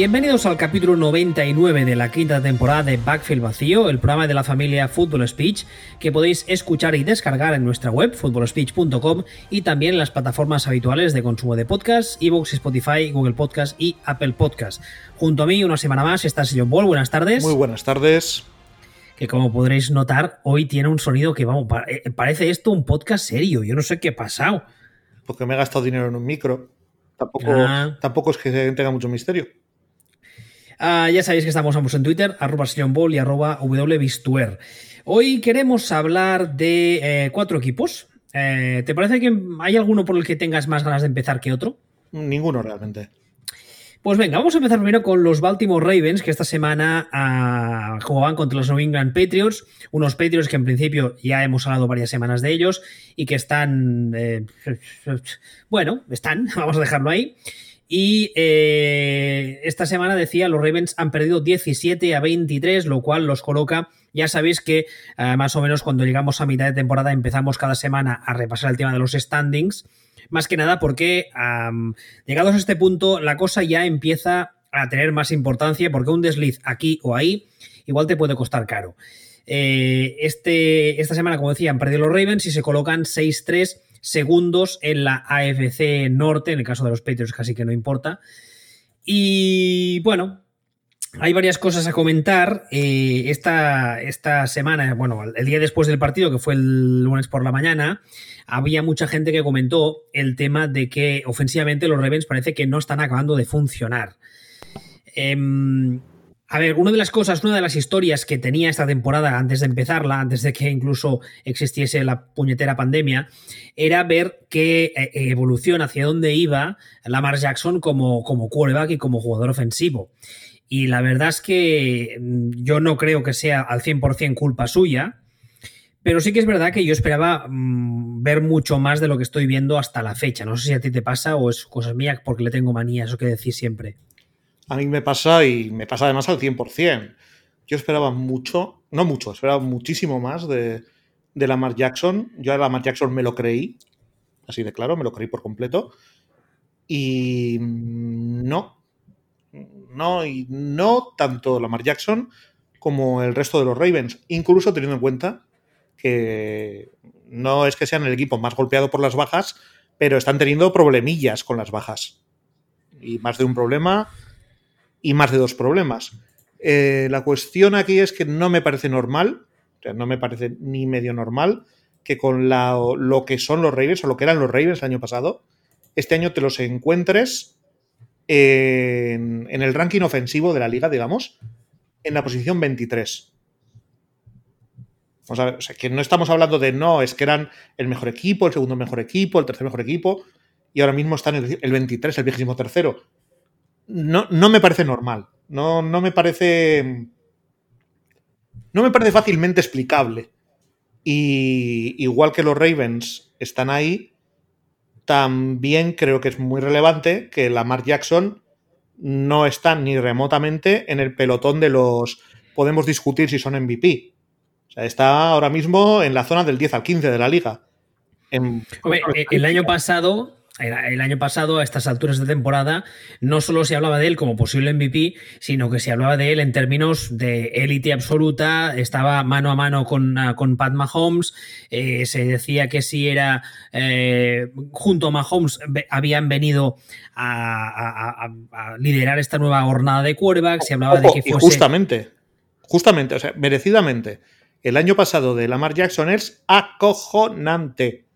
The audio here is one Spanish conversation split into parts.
Bienvenidos al capítulo 99 de la quinta temporada de Backfield Vacío, el programa de la familia Football Speech, que podéis escuchar y descargar en nuestra web, footballspeech.com, y también en las plataformas habituales de consumo de podcast, Evox, Spotify, Google Podcast y Apple Podcast. Junto a mí, una semana más, está Sillon Ball. Buenas tardes. Muy buenas tardes. Que como podréis notar, hoy tiene un sonido que, vamos, eh, parece esto un podcast serio. Yo no sé qué ha pasado. Porque me he gastado dinero en un micro. Tampoco, ah. tampoco es que tenga mucho misterio. Ah, ya sabéis que estamos ambos en Twitter, arroba Ball y arroba wbistuer. Hoy queremos hablar de eh, cuatro equipos. Eh, ¿Te parece que hay alguno por el que tengas más ganas de empezar que otro? Ninguno realmente. Pues venga, vamos a empezar primero con los Baltimore Ravens, que esta semana ah, jugaban contra los New England Patriots, unos Patriots que en principio ya hemos hablado varias semanas de ellos y que están, eh, bueno, están, vamos a dejarlo ahí. Y eh, esta semana decía, los Ravens han perdido 17 a 23, lo cual los coloca, ya sabéis que eh, más o menos cuando llegamos a mitad de temporada empezamos cada semana a repasar el tema de los standings, más que nada porque llegados a este punto la cosa ya empieza a tener más importancia porque un desliz aquí o ahí igual te puede costar caro. Eh, este, esta semana, como decía, han perdido los Ravens y se colocan 6-3 segundos en la AFC Norte, en el caso de los Patriots casi que no importa. Y bueno, hay varias cosas a comentar. Eh, esta, esta, semana, bueno, el día después del partido, que fue el lunes por la mañana, había mucha gente que comentó el tema de que ofensivamente los Ravens parece que no están acabando de funcionar. Em, a ver, una de las cosas, una de las historias que tenía esta temporada antes de empezarla, antes de que incluso existiese la puñetera pandemia, era ver qué eh, evolución, hacia dónde iba Lamar Jackson como, como quarterback y como jugador ofensivo. Y la verdad es que mm, yo no creo que sea al 100% culpa suya, pero sí que es verdad que yo esperaba mm, ver mucho más de lo que estoy viendo hasta la fecha. No sé si a ti te pasa o es cosa mía porque le tengo manía, eso que decís siempre. A mí me pasa y me pasa además al 100%. Yo esperaba mucho, no mucho, esperaba muchísimo más de, de Lamar Jackson. Yo a Lamar Jackson me lo creí, así de claro, me lo creí por completo. Y no, no, y no tanto Lamar Jackson como el resto de los Ravens, incluso teniendo en cuenta que no es que sean el equipo más golpeado por las bajas, pero están teniendo problemillas con las bajas. Y más de un problema y más de dos problemas. Eh, la cuestión aquí es que no me parece normal, o sea, no me parece ni medio normal que con lo que son los Ravens o lo que eran los Ravens el año pasado, este año te los encuentres en, el ranking ofensivo de la liga, digamos, en la posición 23. O sea, que no estamos hablando de no, es que eran el mejor equipo, el segundo mejor equipo, el tercer mejor equipo, y ahora mismo están el, el 23, el vigésimo tercero no, no me parece normal. No, no me parece. No me parece fácilmente explicable. Y igual que los Ravens están ahí, también creo que es muy relevante que Lamar Jackson no está ni remotamente en el pelotón de los. Podemos discutir si son MVP. O sea, está ahora mismo en la zona del 10 al 15 de la liga. el año pasado el año pasado, a estas alturas de temporada, no solo se hablaba de él como posible MVP, sino que se hablaba de él en términos de élite absoluta, estaba mano a mano con, ah, con Pat Mahomes, eh, se decía que si era eh, junto a Mahomes habían venido a, liderar esta nueva jornada de quarterback, se hablaba de que fuese... justamente, justamente, o sea, merecidamente, el año pasado de Lamar Jackson es acojonante.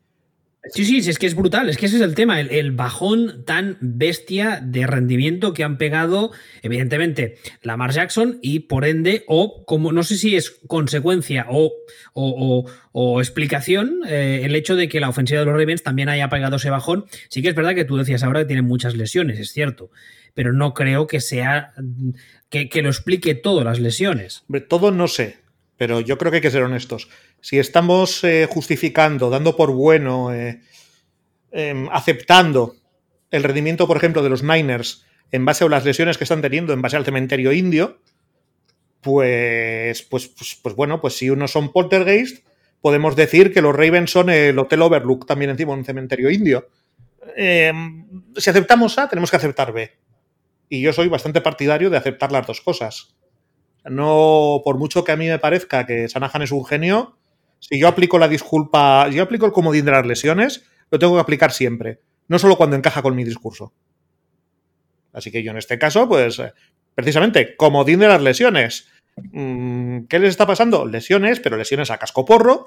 Sí, sí, es que es brutal, es que ese es el tema, el, bajón tan bestia de rendimiento que han pegado, evidentemente, Lamar Jackson y por ende, o como no sé si es consecuencia o, o, explicación, eh, el hecho de que la ofensiva de los Ravens también haya pegado ese bajón. Sí que es verdad que tú decías ahora que tienen muchas lesiones, es cierto, pero no creo que sea que, lo explique todo las lesiones. todo no sé, pero yo creo que hay que ser honestos si estamos eh, justificando, dando por bueno, eh, em, aceptando el rendimiento, por ejemplo, de los Niners en base a las lesiones que están teniendo, en base al cementerio indio, pues, pues, pues, pues bueno, pues si unos son poltergeist, podemos decir que los Ravens son el Hotel Overlook también encima de un cementerio indio. Em, si aceptamos A, tenemos que aceptar B. y yo soy bastante partidario de aceptar las dos cosas. No, por mucho que a mí me parezca que Sanahan es un genio, si yo aplico la disculpa, si yo aplico el comodín de las lesiones, lo tengo que aplicar siempre, no solo cuando encaja con mi discurso. Así que yo en este caso, pues, precisamente, comodín de las lesiones. Mm, ¿Qué les está pasando? Lesiones, pero lesiones a casco porro,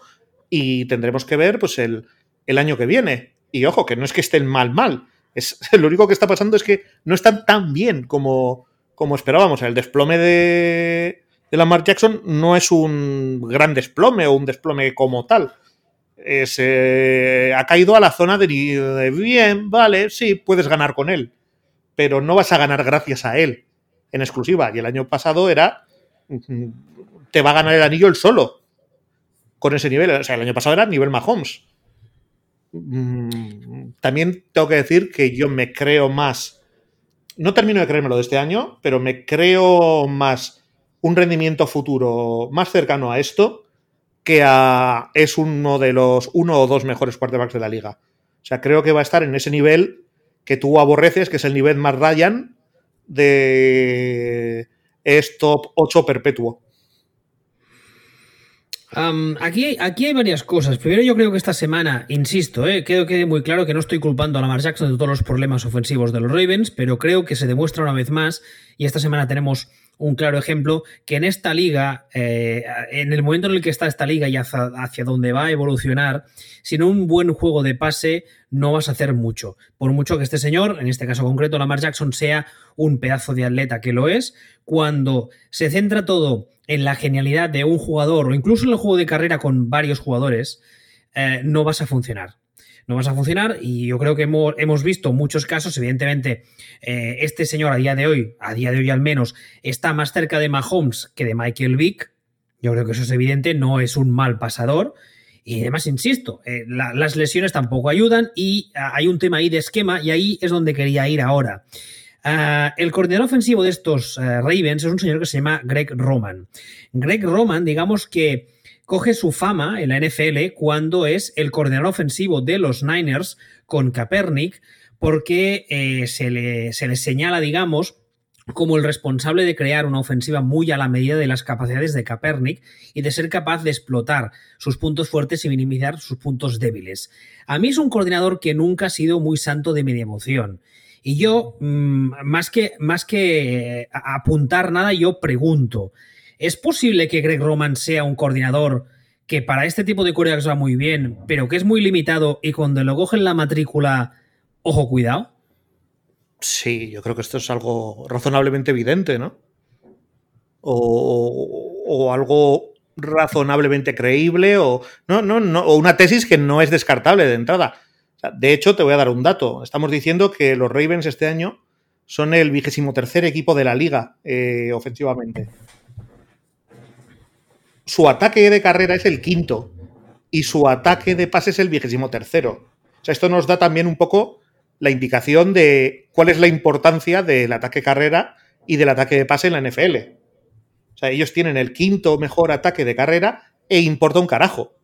y tendremos que ver, pues, el, el año que viene. Y ojo, que no es que estén mal, mal. Es, lo único que está pasando es que no están tan bien como, como esperábamos. El desplome de, de Lamar Jackson no es un gran desplome o un desplome como tal. Se ha caído a la zona de, de, bien, vale, sí, puedes ganar con él, pero no vas a ganar gracias a él en exclusiva. Y el año pasado era, te va a ganar el anillo él solo con ese nivel. O sea, el año pasado era nivel Mahomes. Mm, también tengo que decir que yo me creo más, no termino de creérmelo de este año, pero me creo más un rendimiento futuro más cercano a esto que a es uno de los uno o dos mejores quarterbacks de la liga. O sea, creo que va a estar en ese nivel que tú aborreces, que es el nivel más Ryan de es top 8 perpetuo aquí, aquí hay varias cosas. Primero, yo creo que esta semana, insisto, eh, quede muy claro que no estoy culpando a Lamar Jackson de todos los problemas ofensivos de los Ravens, pero creo que se demuestra una vez más, y esta semana tenemos un claro ejemplo, que en esta liga, eh, en el momento en el que está esta liga y hacia, hacia dónde va a evolucionar, sin un buen juego de pase no vas a hacer mucho. Por mucho que este señor, en este caso concreto Lamar Jackson, sea un pedazo de atleta que lo es, cuando se centra todo en la genialidad de un jugador o incluso en el juego de carrera con varios jugadores, eh, no vas a funcionar. No vas a funcionar y yo creo que hemos, visto muchos casos, evidentemente, eh, este señor a día de hoy, a día de hoy al menos, está más cerca de Mahomes que de Michael Vick. Yo creo que eso es evidente, no es un mal pasador. Y además, insisto, eh, las lesiones tampoco ayudan y ah, hay un tema ahí de esquema y ahí es donde quería ir ahora. Uh, el coordinador ofensivo de estos uh, Ravens es un señor que se llama Greg Roman. Greg Roman, digamos que coge su fama en la NFL cuando es el coordinador ofensivo de los Niners con Kaepernick, porque eh, se, le, se le señala, digamos, como el responsable de crear una ofensiva muy a la medida de las capacidades de Kaepernick y de ser capaz de explotar sus puntos fuertes y minimizar sus puntos débiles. A mí es un coordinador que nunca ha sido muy santo de mi devoción. Y yo, mm, más que, más que eh, apuntar nada, yo pregunto, ¿es posible que Greg Roman sea un coordinador que para este tipo de coreas va muy bien, pero que es muy limitado y cuando lo cogen la matrícula, ojo, cuidado? Sí, yo creo que esto es algo razonablemente evidente, ¿no? O, o algo razonablemente creíble o, no, no, no, o una tesis que no es descartable de entrada. De hecho, te voy a dar un dato. Estamos diciendo que los Ravens este año son el vigésimo tercer equipo de la liga eh, ofensivamente. Su ataque de carrera es el quinto y su ataque de pase es el vigésimo tercero. O sea, esto nos da también un poco la indicación de cuál es la importancia del ataque carrera y del ataque de pase en la NFL. O sea, ellos tienen el quinto mejor ataque de carrera e importa un carajo,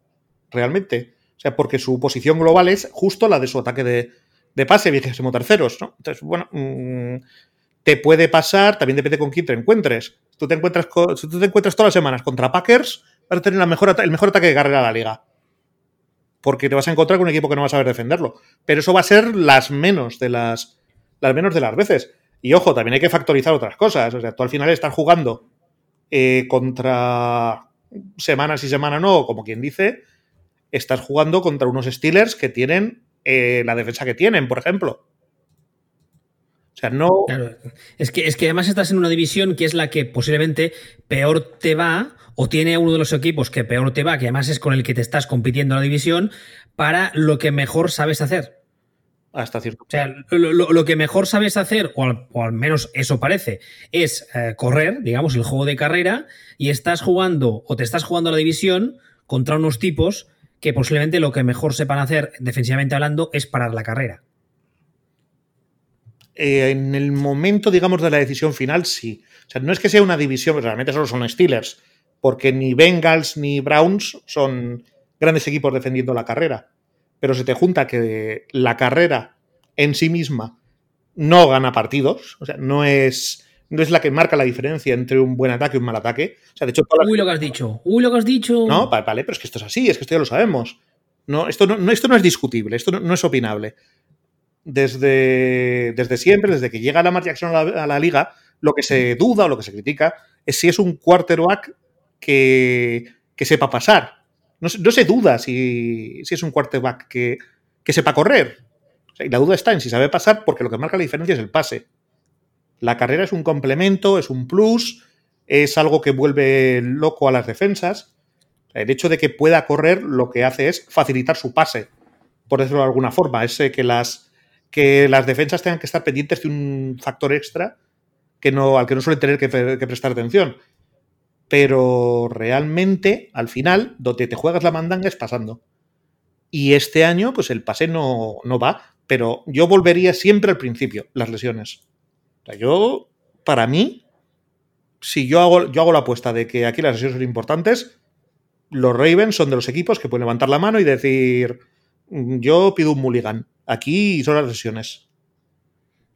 realmente. Sea, porque su posición global es justo la de su ataque de, de pase, vigésimo terceros, ¿no? Entonces, bueno, mmm, te puede pasar, también depende con quién te encuentres. Si tú te encuentras, tú te encuentras todas las semanas contra Packers, vas a tener el mejor ataque de carrera de la liga. Porque te vas a encontrar con un equipo que no va a saber defenderlo. Pero eso va a ser las menos de las, las menos de las veces. Y ojo, también hay que factorizar otras cosas. O sea, tú al final estás jugando eh, contra semanas y semana no, como quien dice, estás jugando contra unos Steelers que tienen eh, la defensa que tienen, por ejemplo. O sea, no. Claro. Es, que, es que además estás en una división que es la que posiblemente peor te va, o tiene uno de los equipos que peor te va, que además es con el que te estás compitiendo en la división, para lo que mejor sabes hacer. Hasta cierto. O sea, lo, lo, lo que mejor sabes hacer, o al, o al menos eso parece, es eh, correr, digamos, el juego de carrera, y estás jugando, o te estás jugando la división contra unos tipos que posiblemente lo que mejor sepan hacer, defensivamente hablando, es parar la carrera. Eh, en el momento, digamos, de la decisión final, sí. O sea, no es que sea una división, realmente solo son Steelers, porque ni Bengals ni Browns son grandes equipos defendiendo la carrera. Pero se te junta que la carrera en sí misma no gana partidos, o sea, no es, es la que marca la diferencia entre un buen ataque y un mal ataque. O sea, de hecho, Uy, lo que has dicho, uy, lo que has dicho. No, vale, vale, pero es que esto es así, es que esto ya lo sabemos. No, esto, no, esto no es discutible, esto no, es opinable. Desde, desde, siempre, desde que llega Lamar Jackson a la, a la, liga, lo que se duda o lo que se critica es si es un quarterback que, que sepa pasar. No, no, se duda si, si es un quarterback que, que sepa correr. O sea, y la duda está en si sabe pasar porque lo que marca la diferencia es el pase. La carrera es un complemento, es un plus, es algo que vuelve loco a las defensas. El hecho de que pueda correr lo que hace es facilitar su pase, por decirlo de alguna forma. Es que las, que las defensas tengan que estar pendientes de un factor extra que no, al que no suelen tener que, que prestar atención. Pero realmente, al final, donde te juegas la mandanga es pasando. Y este año, pues el pase no, no va, pero yo volvería siempre al principio, las lesiones. O sea, yo, para mí, si yo hago, yo hago la apuesta de que aquí las lesiones son importantes, los Ravens son de los equipos que pueden levantar la mano y decir, yo pido un mulligan. Aquí son las lesiones.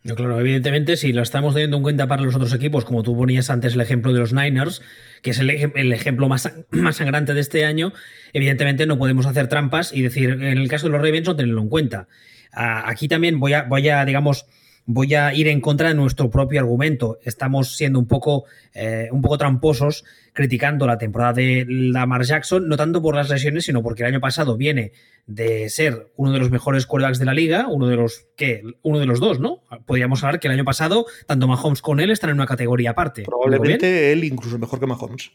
No, claro, evidentemente, si lo estamos teniendo en cuenta para los otros equipos, como tú ponías antes el ejemplo de los Niners, que es el, el ejemplo más, más, sangrante de este año, evidentemente no podemos hacer trampas y decir, en el caso de los Ravens, no tenerlo en cuenta. Aquí también voy a, voy a digamos, voy a ir en contra de nuestro propio argumento. Estamos siendo un poco, eh, un poco tramposos criticando la temporada de Lamar Jackson, no tanto por las lesiones, sino porque el año pasado viene de ser uno de los mejores quarterbacks de la liga, uno de los que uno de los dos, ¿no? Podríamos hablar que el año pasado tanto Mahomes con él están en una categoría aparte. Probablemente él incluso mejor que Mahomes.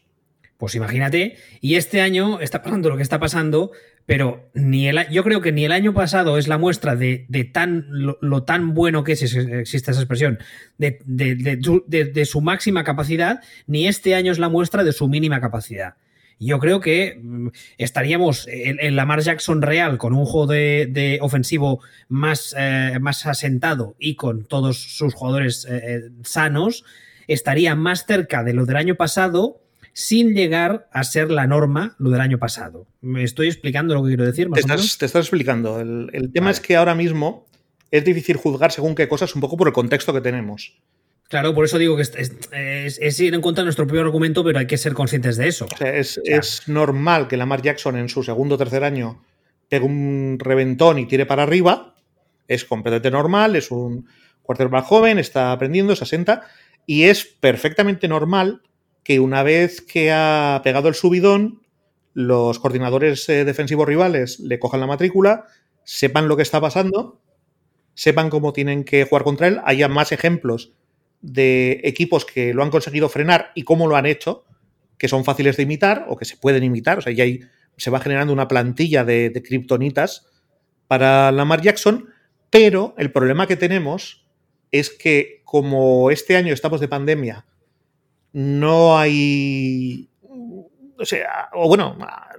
Pues imagínate, y este año está pasando lo que está pasando, pero ni el, yo creo que ni el año pasado es la muestra de, tan lo, tan bueno que es, existe esa expresión, de, su máxima capacidad, ni este año es la muestra de su mínima capacidad. Yo creo que mm, estaríamos en, en Lamar Jackson real con un juego de, ofensivo más, eh, más asentado y con todos sus jugadores eh, sanos, estaría más cerca de lo del año pasado sin llegar a ser la norma lo del año pasado. ¿Me estoy explicando lo que quiero decir? Más te, estás, te, estás, explicando. El, el tema vale. es que ahora mismo es difícil juzgar según qué cosas un poco por el contexto que tenemos. Claro, por eso digo que es, es, es, ir en contra de nuestro propio argumento, pero hay que ser conscientes de eso. O sea, es, o sea, es, normal que Lamar Jackson en su segundo o tercer año pegue un reventón y tire para arriba. Es completamente normal, es un quarterback joven, está aprendiendo, se asenta. Y es perfectamente normal que una vez que ha pegado el subidón, los coordinadores eh, defensivos rivales le cojan la matrícula, sepan lo que está pasando, sepan cómo tienen que jugar contra él, haya más ejemplos de equipos que lo han conseguido frenar y cómo lo han hecho, que son fáciles de imitar o que se pueden imitar, o sea, ya hay, se va generando una plantilla de, de kriptonitas para Lamar Jackson, pero el problema que tenemos es que como este año estamos de pandemia, no hay. O sea, o bueno, ha,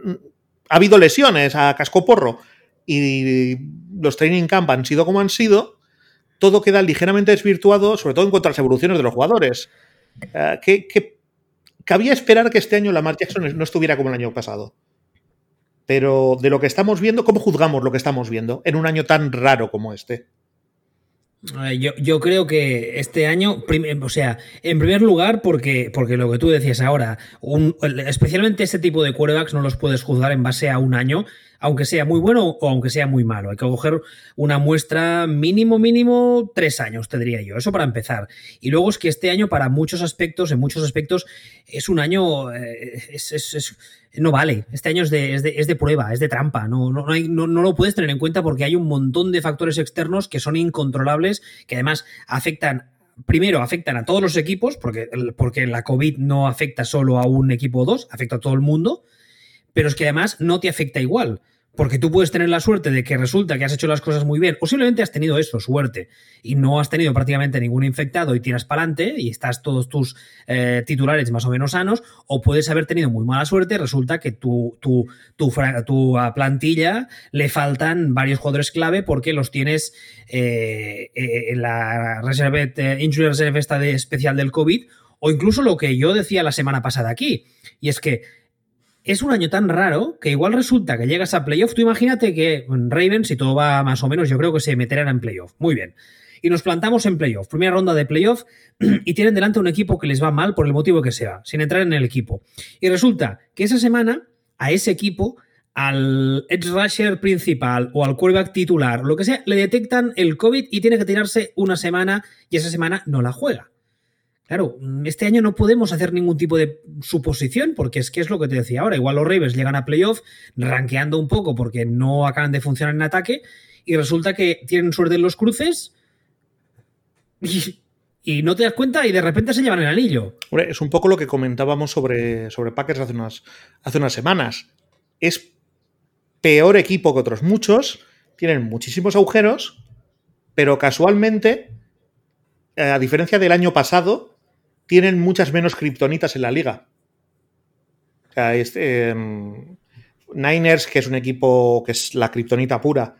ha habido lesiones a cascoporro y los training camp han sido como han sido, todo queda ligeramente desvirtuado, sobre todo en cuanto a las evoluciones de los jugadores. Que, que, cabía esperar que este año Lamar Jackson no estuviera como el año pasado. Pero de lo que estamos viendo, ¿cómo juzgamos lo que estamos viendo en un año tan raro como este? Yo, yo, creo que este año, o sea, en primer lugar, porque, porque lo que tú decías ahora, un, especialmente este tipo de quarterbacks no los puedes juzgar en base a un año, aunque sea muy bueno o aunque sea muy malo. Hay que coger una muestra mínimo, mínimo tres años, te diría yo. Eso para empezar. Y luego es que este año, para muchos aspectos, en muchos aspectos, es un año. Eh, es, es, es, no vale. Este año es de, de, de prueba, es de trampa. No, no, hay, no, no, lo puedes tener en cuenta porque hay un montón de factores externos que son incontrolables, que además afectan primero afectan a todos los equipos, porque, porque la COVID no afecta solo a un equipo o dos, afecta a todo el mundo, pero es que además no te afecta igual. Porque tú puedes tener la suerte de que resulta que has hecho las cosas muy bien, o simplemente has tenido eso, suerte, y no has tenido prácticamente ningún infectado y tiras para adelante y estás todos tus eh, titulares más o menos sanos, o puedes haber tenido muy mala suerte, resulta que tu, tu, tu, tu plantilla le faltan varios jugadores clave porque los tienes eh, en la reserve, eh, Reserve esta de especial del COVID, o incluso lo que yo decía la semana pasada aquí, y es que es un año tan raro que igual resulta que llegas a playoff. Tú imagínate que Ravens, si todo va más o menos, yo creo que se meterán en playoff. Muy bien. y nos plantamos en playoff, primera ronda de playoff, y tienen delante un equipo que les va mal por el motivo que sea, sin entrar en el equipo. Y resulta que esa semana a ese equipo al edge rusher principal o al quarterback titular, lo que sea, le detectan el COVID y tiene que tirarse una semana y esa semana no la juega. Claro, este año no podemos hacer ningún tipo de suposición, porque es que es lo que te decía ahora. Igual los Ravens llegan a playoff rankeando un poco porque no acaban de funcionar en ataque y resulta que tienen suerte en los cruces y, no te das cuenta y de repente se llevan el anillo. es un poco lo que comentábamos sobre, sobre Packers hace unas, hace unas semanas. Es peor equipo que otros muchos, tienen muchísimos agujeros, pero casualmente, eh, a diferencia del año pasado, tienen muchas menos kriptonitas en la liga. O sea, em, Niners, que es un equipo que es la kriptonita pura,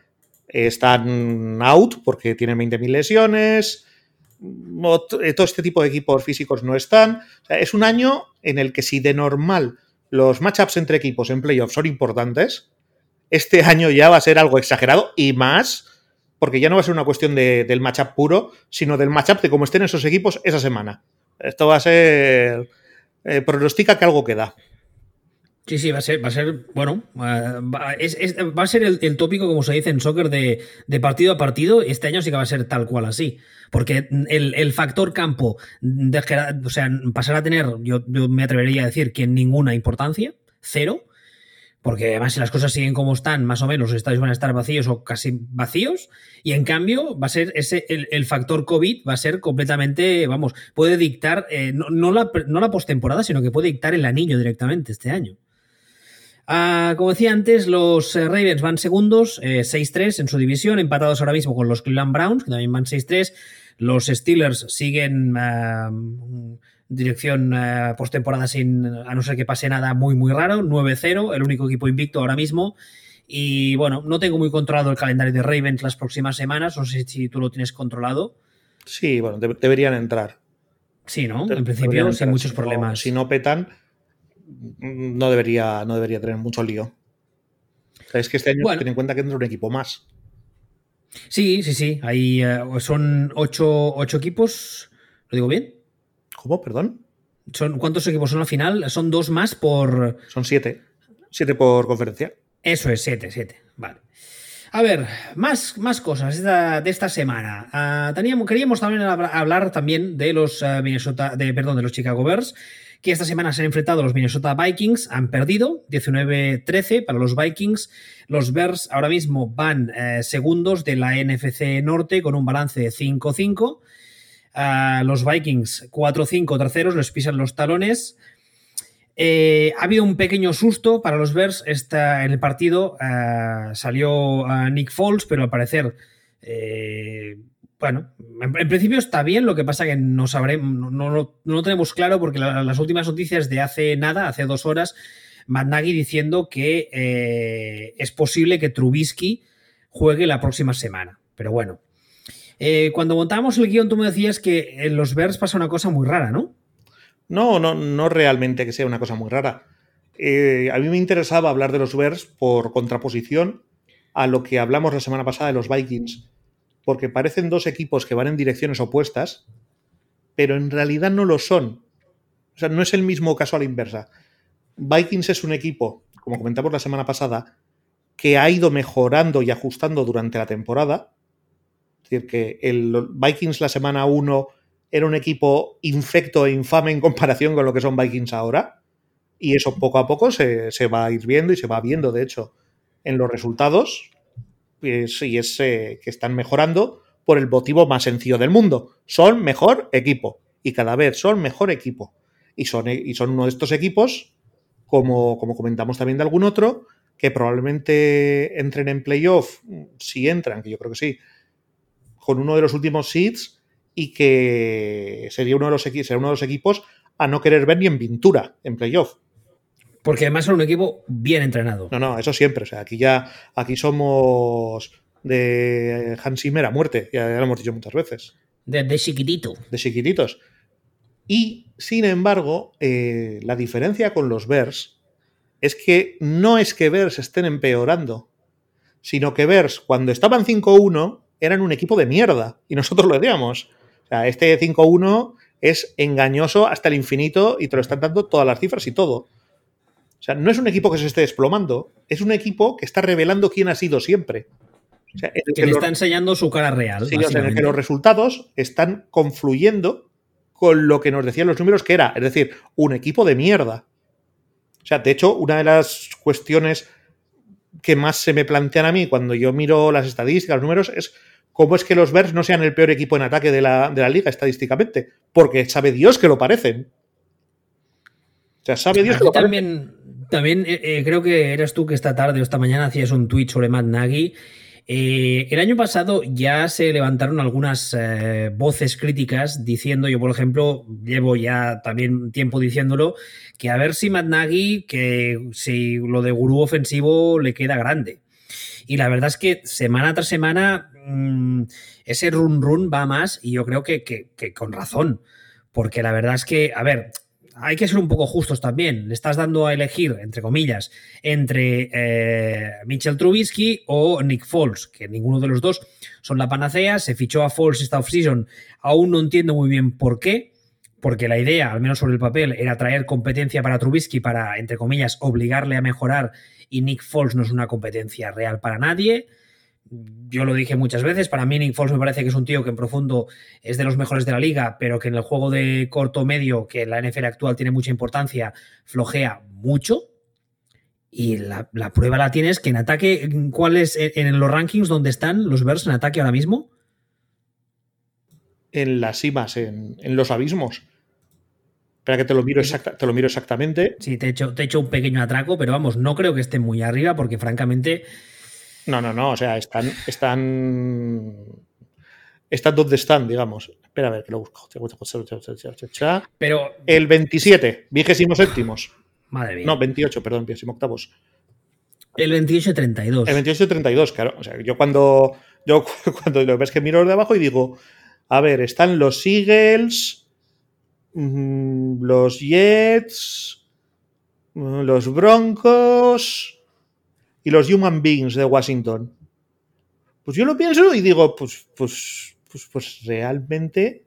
están out porque tienen 20.000 lesiones. Eh, todo este tipo de equipos físicos no están. es un año en el que si de normal los matchups entre equipos en playoffs son importantes, este año ya va a ser algo exagerado y más, porque ya no va a ser una cuestión del matchup puro, sino del matchup de cómo estén esos equipos esa semana. Esto va a ser. Eh, pronostica que algo queda. Sí, sí, va a ser, va a ser bueno, va, a ser el, tópico, como se dice en soccer, de, partido a partido. Este año sí que va a ser tal cual así. Porque el, factor campo, o sea, pasará a tener, yo, yo, me atrevería a decir que ninguna importancia, cero porque además si las cosas siguen como están, más o menos los estadios van a estar vacíos o casi vacíos, y en cambio va a ser ese, el, factor COVID va a ser completamente, vamos, puede dictar, eh, no, la, no la postemporada, sino que puede dictar el anillo directamente este año. Ah, como decía antes, los eh, Ravens van segundos, 6-3 eh, en su división, empatados ahora mismo con los Cleveland Browns, que también van 6-3. Los Steelers siguen ah, dirección eh, postemporada sin, a no ser que pase nada muy, muy raro, 9-0, el único equipo invicto ahora mismo. Y bueno, no tengo muy controlado el calendario de Ravens las próximas semanas, no sé si tú lo tienes controlado. Sí, bueno, deberían entrar. Sí, ¿no? en principio, sin muchos problemas. si no petan, no debería, no debería tener mucho lío. es que este año ten en cuenta que entra un equipo más. Sí, sí, sí. Eh, son ocho, ocho equipos. ¿Lo digo bien? ¿Cómo? Perdón. ¿Son, ¿Cuántos equipos son al final? Son dos más por. Son siete. Siete por conferencia. Eso es, siete, siete. Vale. A ver, más, más cosas de esta, semana. Ah, teníamos, queríamos también hablar también de los uh, Minnesota, de, perdón, de los Chicago Bears, que esta semana se han enfrentado a los Minnesota Vikings, han perdido 19-13 para los Vikings. Los Bears ahora mismo van eh, segundos de la NFC Norte con un balance de 5-5 los Vikings 4-5 terceros, les pisan los talones. Eh, ha habido un pequeño susto para los Bears en el partido. Eh, salió Nick Foles, pero al parecer, eh, bueno, en, principio está bien. Lo que pasa que no sabremos, no, lo tenemos claro porque las últimas noticias de hace nada, hace dos horas, Matt Nagy diciendo que es posible que Trubisky juegue la próxima semana. Pero bueno, eh, cuando montábamos el guion, tú me decías que en los Bears pasa una cosa muy rara, ¿no? No, no, no realmente que sea una cosa muy rara. Eh, a mí me interesaba hablar de los Bears por contraposición a lo que hablamos la semana pasada de los Vikings, porque parecen dos equipos que van en direcciones opuestas, pero en realidad no lo son. O sea, no es el mismo caso a la inversa. Vikings es un equipo, como comentamos la semana pasada, que ha ido mejorando y ajustando durante la temporada, es decir, que el Vikings la semana 1 era un equipo infecto e infame en comparación con lo que son Vikings ahora. Y eso poco a poco se, va a ir viendo y se va viendo, de hecho, en los resultados. y es eh, que están mejorando por el motivo más sencillo del mundo. Son mejor equipo. Y cada vez son mejor equipo. Y son, y son uno de estos equipos, como, como comentamos también de algún otro, que probablemente entren en playoff, si entran, que yo creo que sí, con uno de los últimos seeds y que sería uno de los, será uno de los equipos a no querer ver ni en pintura en playoff. Porque además son un equipo bien entrenado. No, no, eso siempre. O sea, aquí ya aquí somos de Hans Zimmer a muerte, ya, lo hemos dicho muchas veces. De, chiquitito. De chiquititos. Y, sin embargo, eh, la diferencia con los Bears es que no es que Bears estén empeorando, sino que Bears, cuando estaban 5-1, eran un equipo de mierda y nosotros lo decíamos. O sea, este 5-1 es engañoso hasta el infinito y te lo están dando todas las cifras y todo. O sea, no es un equipo que se esté desplomando, es un equipo que está revelando quién ha sido siempre. O sea, que, le está enseñando su cara real. Sí, o sea, en el que los resultados están confluyendo con lo que nos decían los números que era, es decir, un equipo de mierda. O sea, de hecho, una de las cuestiones que más se me plantean a mí cuando yo miro las estadísticas, los números, es cómo es que los Bears no sean el peor equipo en ataque de la, liga estadísticamente. Porque sabe Dios que lo parecen. O sea, sabe Dios que lo también, También eh, eh, creo que eras tú que esta tarde o esta mañana hacías un tweet sobre Matt Nagy eh, el año pasado ya se levantaron algunas eh, voces críticas diciendo, yo por ejemplo, llevo ya también tiempo diciéndolo, que a ver si Matt Nagy, que si lo de gurú ofensivo le queda grande. Y la verdad es que semana tras semana mm, ese run run va más y yo creo que, con razón. Porque la verdad es que, a ver, hay que ser un poco justos también. Le estás dando a elegir, entre comillas, entre eh, Mitchell Trubisky o Nick Foles, que ninguno de los dos son la panacea. Se fichó a Foles esta offseason. Aún no entiendo muy bien por qué, porque la idea, al menos sobre el papel, era traer competencia para Trubisky para, entre comillas, obligarle a mejorar y Nick Foles no es una competencia real para nadie yo lo dije muchas veces, para mí Nick Foles me parece que es un tío que en profundo es de los mejores de la liga, pero que en el juego de corto medio, que en la NFL actual tiene mucha importancia, flojea mucho. Y la, prueba la tienes que en ataque, ¿cuál es en los rankings donde están los Bears en ataque ahora mismo? En las cimas, en, los abismos. Espera que te lo miro, te lo miro exactamente. Sí, te he, hecho, te he hecho un pequeño atraco, pero vamos, no creo que esté muy arriba porque francamente no, no, no. O sea, están. Están. Están donde están, digamos. Espera a ver, que lo busco. Pero. El 27, vigésimo séptimos. Madre mía. No, 28, perdón, vigésimo octavos. El 28-32. El 28-32, claro. O sea, yo cuando. Yo cuando lo ves que miro de abajo y digo. A ver, están los Eagles. Mm, los Jets. Mm, los Broncos y los human beings de Washington. Pues yo lo pienso y digo, pues, pues, pues, pues realmente,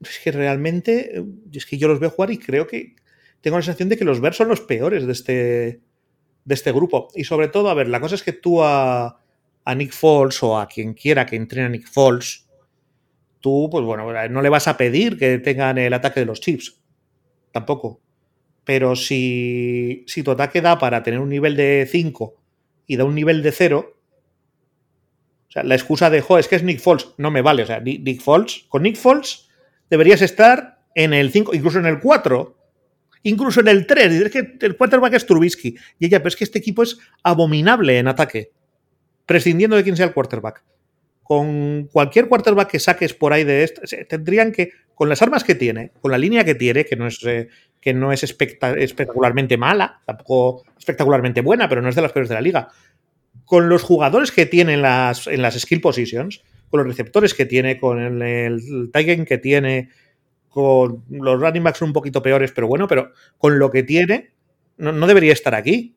es que realmente, es que yo los veo jugar y creo que tengo la sensación de que los Bears son los peores de este, de este grupo. Y sobre todo, a ver, la cosa es que tú a, a Nick Foles o a quien quiera que entrene a Nick Foles, tú, pues bueno, no le vas a pedir que tengan el ataque de los Chips. Tampoco. Pero si, si tu ataque da para tener un nivel de 5 y da un nivel de 0, o sea, la excusa de, jo, es que es Nick Foles, no me vale. O sea, Nick Foles, con Nick Foles deberías estar en el 5, incluso en el 4, incluso en el 3. Es que el quarterback es Trubisky. Y ella, pero es que este equipo es abominable en ataque, prescindiendo de quién sea el quarterback. Con cualquier quarterback que saques por ahí de esto, tendrían que, con las armas que tiene, con la línea que tiene, que no es eh, que no es espectacularmente mala, tampoco espectacularmente buena, pero no es de las peores de la liga. Con los jugadores que tiene en las, en las skill positions, con los receptores que tiene, con el, el que tiene, con los running backs un poquito peores, pero bueno, pero con lo que tiene, no, debería estar aquí.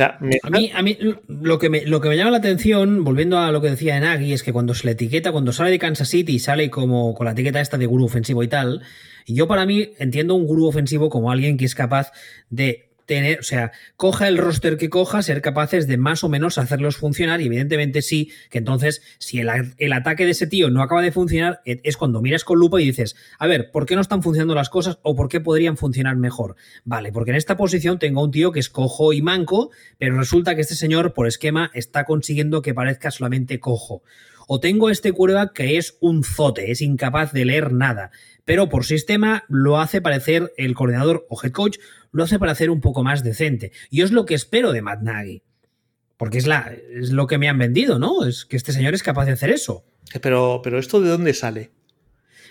A, mí, a mí lo que, me, lo que me llama la atención, volviendo a lo que decía Nagy, es que cuando se le etiqueta, cuando sale de Kansas City, sale como con la etiqueta esta de gurú ofensivo y tal, y yo para mí entiendo un gurú ofensivo como alguien que es capaz de tener, o sea, coja el roster que coja, ser capaces de más o menos hacerlos funcionar y evidentemente sí, que entonces si el, ataque de ese tío no acaba de funcionar, e, es cuando miras con lupa y dices, a ver, ¿por qué no están funcionando las cosas o por qué podrían funcionar mejor? Vale, porque en esta posición tengo un tío que es cojo y manco, pero resulta que este señor por esquema está consiguiendo que parezca solamente cojo. O tengo este quarterback que es un zote, es incapaz de leer nada pero por sistema lo hace parecer el coordinador o head coach, lo hace parecer un poco más decente. Y es lo que espero de Matt Nagy. Porque es, la, es lo que me han vendido, ¿no? Es que este señor es capaz de hacer eso. Pero, pero ¿esto de dónde sale?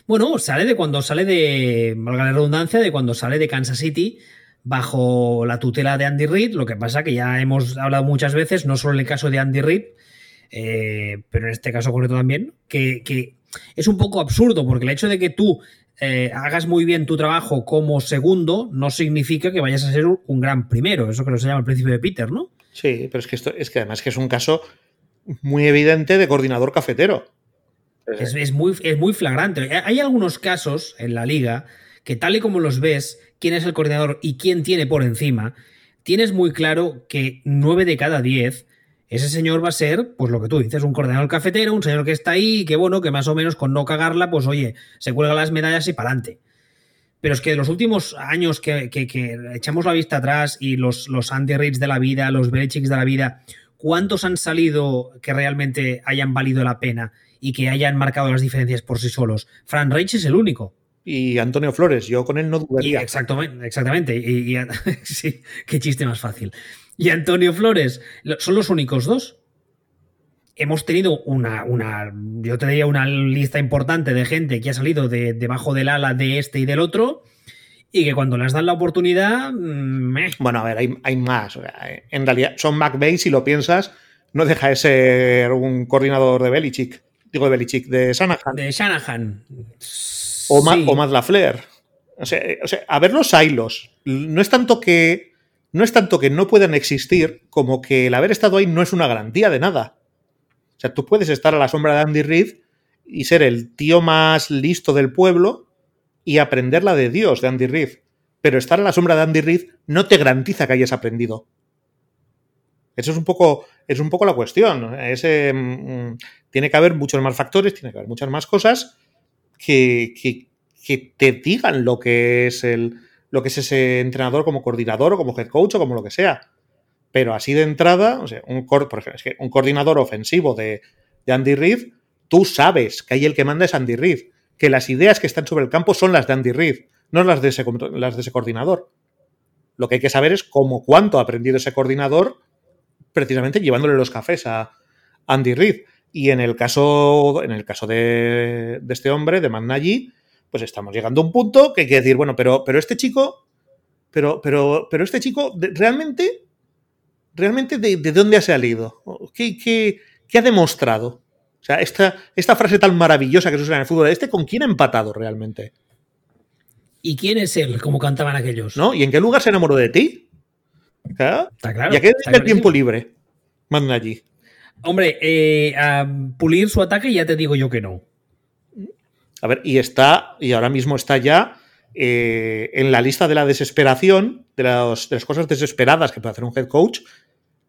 Bueno, sale de cuando sale de, valga la redundancia, de cuando sale de Kansas City bajo la tutela de Andy Reid. Lo que pasa que ya hemos hablado muchas veces, no solo en el caso de Andy Reid, eh, pero en este caso concreto también, que, que, es un poco absurdo, porque el hecho de que tú eh, hagas muy bien tu trabajo como segundo, no significa que vayas a ser un gran primero. Eso que se llama el principio de Peter, ¿no? Sí, pero es que esto es que además que es un caso muy evidente de coordinador cafetero. Es, es, muy, es muy flagrante. Hay algunos casos en la liga que tal y como los ves, quién es el coordinador y quién tiene por encima, tienes muy claro que 9 de cada 10 ese señor va a ser, pues lo que tú dices, un coordinador cafetero, un señor que está ahí y que, bueno, que más o menos con no cagarla, pues oye, se cuelga las medallas y para adelante. Pero es que los últimos años que, echamos la vista atrás y los, los Andy Reids de la vida, los Belichicks de la vida, ¿cuántos han salido que realmente hayan valido la pena y que hayan marcado las diferencias por sí solos? Fran Reich es el único. Y Antonio Flores, yo con él no dudaría. exactamente, exactamente. Y, sí, qué chiste más fácil y Antonio Flores son los únicos dos. Hemos tenido una, una, yo te diría una lista importante de gente que ha salido de, debajo del ala de este y del otro y que cuando les dan la oportunidad... Mm, bueno, a ver, hay, más. En realidad, Son McVeigh, si lo piensas, no deja de ser un coordinador de Belichick. Digo de Belichick, de Shanahan. De Shanahan. O, o Matt LaFleur. O sea, o sea, a ver los silos. No es tanto que no es tanto que no puedan existir como que el haber estado ahí no es una garantía de nada. O sea, tú puedes estar a la sombra de Andy Reid y ser el tío más listo del pueblo y aprender la de Dios de Andy Reid. Pero estar a la sombra de Andy Reid no te garantiza que hayas aprendido. Eso es un poco, es un poco la cuestión. Mm, tiene que haber muchos más factores, tiene que haber muchas más cosas que, que te digan lo que es el, lo que es ese entrenador como coordinador o como head coach o como lo que sea. Pero así de entrada, o sea, un, por ejemplo, es que un coordinador ofensivo de, Andy Reid, tú sabes que ahí el que manda es Andy Reid, que las ideas que están sobre el campo son las de Andy Reid, no las de ese, las de ese coordinador. Lo que hay que saber es cómo, cuánto ha aprendido ese coordinador precisamente llevándole los cafés a Andy Reid. Y en el caso, en el caso de, de este hombre, de Nagy, pues estamos llegando a un punto que hay que decir, bueno, pero, pero este chico, pero, pero, pero este chico, realmente, realmente, ¿de, dónde ha salido? ¿Qué, qué, qué ha demostrado? O sea, esta, esta frase tan maravillosa que se usa en el fútbol, ¿este con quién ha empatado realmente? ¿Y quién es él? Como cantaban aquellos. ¿No? ¿Y en qué lugar se enamoró de ti? Está claro. ¿Y a qué el tiempo libre? Manda allí. Hombre, eh, a pulir su ataque ya te digo yo que no. A ver, y está, y ahora mismo está ya eh, en la lista de la desesperación, de, las cosas desesperadas que puede hacer un head coach,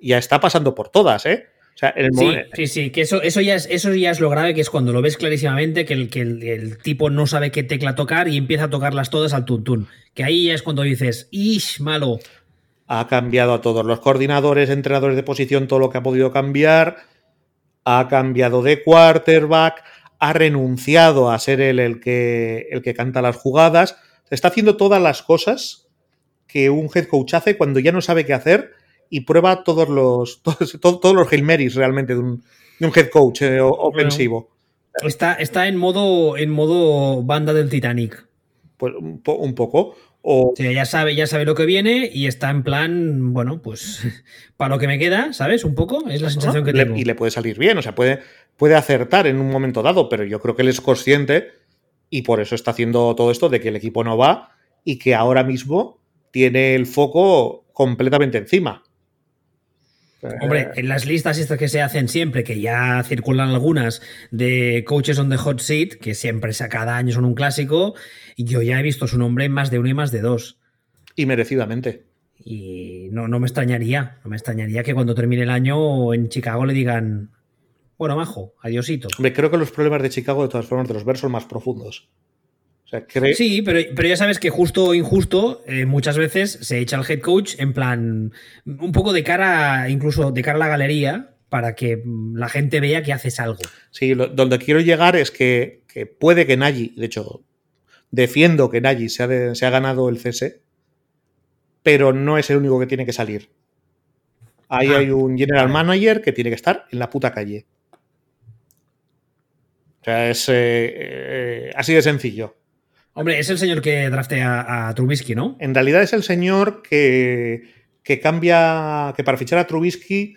ya está pasando por todas, ¿eh? O sea, el sí, sí, sí, que eso, eso, ya es, eso ya es lo grave, que es cuando lo ves clarísimamente que, el, que el, tipo no sabe qué tecla tocar y empieza a tocarlas todas al tuntún. Que ahí ya es cuando dices, ¡ish, malo! Ha cambiado a todos los coordinadores, entrenadores de posición, todo lo que ha podido cambiar. Ha cambiado de quarterback ha renunciado a ser él el que, el que canta las jugadas, está haciendo todas las cosas que un head coach hace cuando ya no sabe qué hacer y prueba todos los, todos, todos los Hail realmente de un, head coach eh, ofensivo. está, está en, modo, en modo banda del Titanic. Pues un, un poco. O... ya sabe, ya sabe lo que viene y está en plan, bueno, pues para lo que me queda, ¿sabes? Un poco, es la sensación que tengo. Y le puede salir bien, o sea, puede, puede acertar en un momento dado, pero yo creo que él es consciente y por eso está haciendo todo esto de que el equipo no va y que ahora mismo tiene el foco completamente encima. Hombre, en las listas estas que se hacen siempre, que ya circulan algunas de coaches on the hot seat, que siempre cada año son un clásico, yo ya he visto su nombre en más de uno y más de dos. Y merecidamente. Y no, no me extrañaría, no me extrañaría que cuando termine el año en Chicago le digan, bueno, majo, adiosito. Hombre, creo que los problemas de Chicago, de todas formas, de los versos son más profundos. Sí, pero, pero, ya sabes que justo o injusto, eh, muchas veces se echa al head coach en plan, un poco de cara, incluso de cara a la galería, para que la gente vea que haces algo. Sí, donde quiero llegar es que, puede que Nagy, de hecho, defiendo que Nagy se ha, se ha ganado el cese, pero no es el único que tiene que salir. Ahí ah. hay un general manager que tiene que estar en la puta calle. O sea, es eh, eh, así de sencillo. Hombre, es el señor que draftea a Trubisky, ¿no? En realidad es el señor que, cambia, que para fichar a Trubisky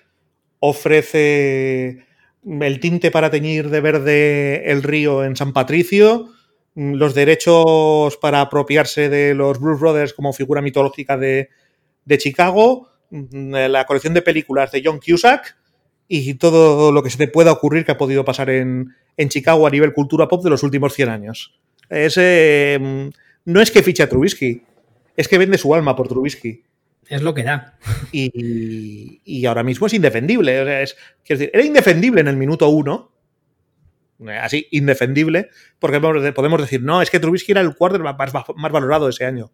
ofrece el tinte para teñir de verde el río en San Patricio, los derechos para apropiarse de los Blues Brothers como figura mitológica de, de Chicago, la colección de películas de John Cusack y todo lo que se te pueda ocurrir que ha podido pasar en, en Chicago a nivel cultura pop de los últimos 100 años. Es, eh, no es que fiche a Trubisky, es que vende su alma por Trubisky. Es lo que da. Y, y ahora mismo es indefendible. O sea, es, quiero decir, era indefendible en el minuto uno. Así, indefendible. Porque podemos decir, no, es que Trubisky era el quarterback más, más valorado ese año.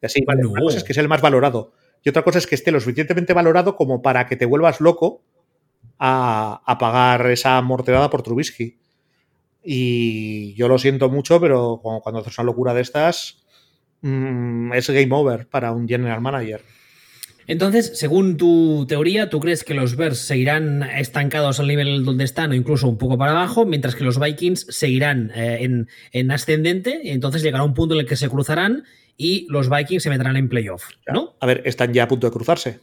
Y así, vale, una cosa es que es el más valorado. Y otra cosa es que esté lo suficientemente valorado como para que te vuelvas loco a, a pagar esa morterada por Trubisky. Y yo lo siento mucho, pero cuando haces una locura de estas, mmm, es game over para un general manager. Entonces, según tu teoría, ¿tú crees que los Bears seguirán estancados al nivel donde están o incluso un poco para abajo, mientras que los Vikings seguirán eh, en, en, ascendente? Entonces llegará un punto en el que se cruzarán y los Vikings se meterán en playoff, ¿no? A ver, están ya a punto de cruzarse.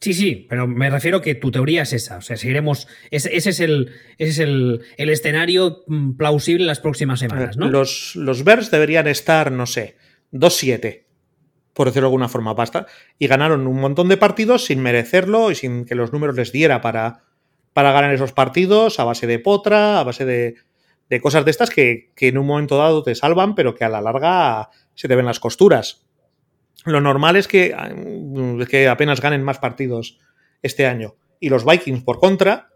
Sí, sí, pero me refiero que tu teoría es esa. O sea, seguiremos. Ese, ese es, el, ese es el, el, escenario mm, plausible en las próximas semanas, ¿no? Los, los Bears deberían estar, no sé, 2-7, por decirlo de alguna forma, basta. Y ganaron un montón de partidos sin merecerlo y sin que los números les diera para, para ganar esos partidos, a base de potra, a base de, de cosas de estas que, que en un momento dado te salvan, pero que a la larga se te ven las costuras. Lo normal es que, es que apenas ganen más partidos este año. Y los Vikings, por contra,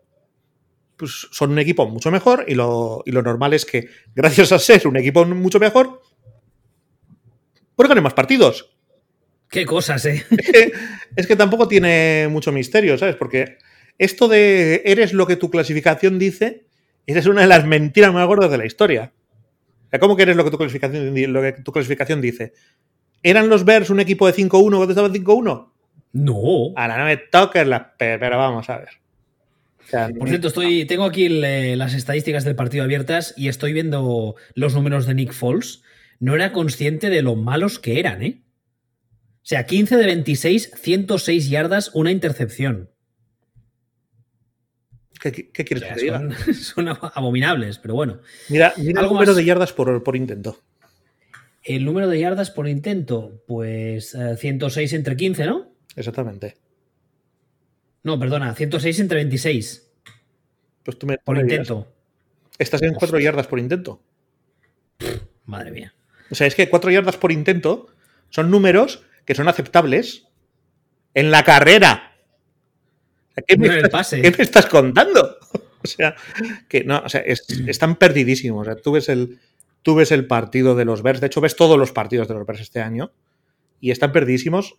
pues son un equipo mucho mejor y lo, y lo normal es que, gracias a ser un equipo mucho mejor, pues ganen más partidos. Qué cosas, ¿eh? Es que, es que tampoco tiene mucho misterio, ¿sabes? Porque esto de eres lo que tu clasificación dice, esa es una de las mentiras más gordas de la historia. ¿Cómo que eres lo que tu clasificación, lo que tu clasificación dice? ¿Eran los Bears un equipo de 5-1 cuando estaban 5-1? No. Ahora no me toques las pero vamos a ver. O sea, Por cierto, estoy, tengo aquí le, las estadísticas del partido abiertas y estoy viendo los números de Nick Foles. No era consciente de lo malos que eran, ¿eh? O sea, 15 de 26, 106 yardas, una intercepción. ¿Qué, qué quieres o sea, que diga? Son, son, abominables, pero bueno. Mira, mira el número más... de yardas por, por intento. El número de yardas por intento, pues eh, 106 entre 15, ¿no? Exactamente. No, perdona, 106 entre 26. Pues tú me, por me intento. Estás en 4 yardas por intento. Pff, madre mía. O sea, es que 4 yardas por intento son números que son aceptables en la carrera. ¿Qué me, no estás, pase. ¿Qué me estás contando? O sea, que no, o sea, es, están perdidísimos. O sea, tú ves el, tú ves el partido de los Bears, de hecho ves todos los partidos de los Bears este año y están perdidísimos.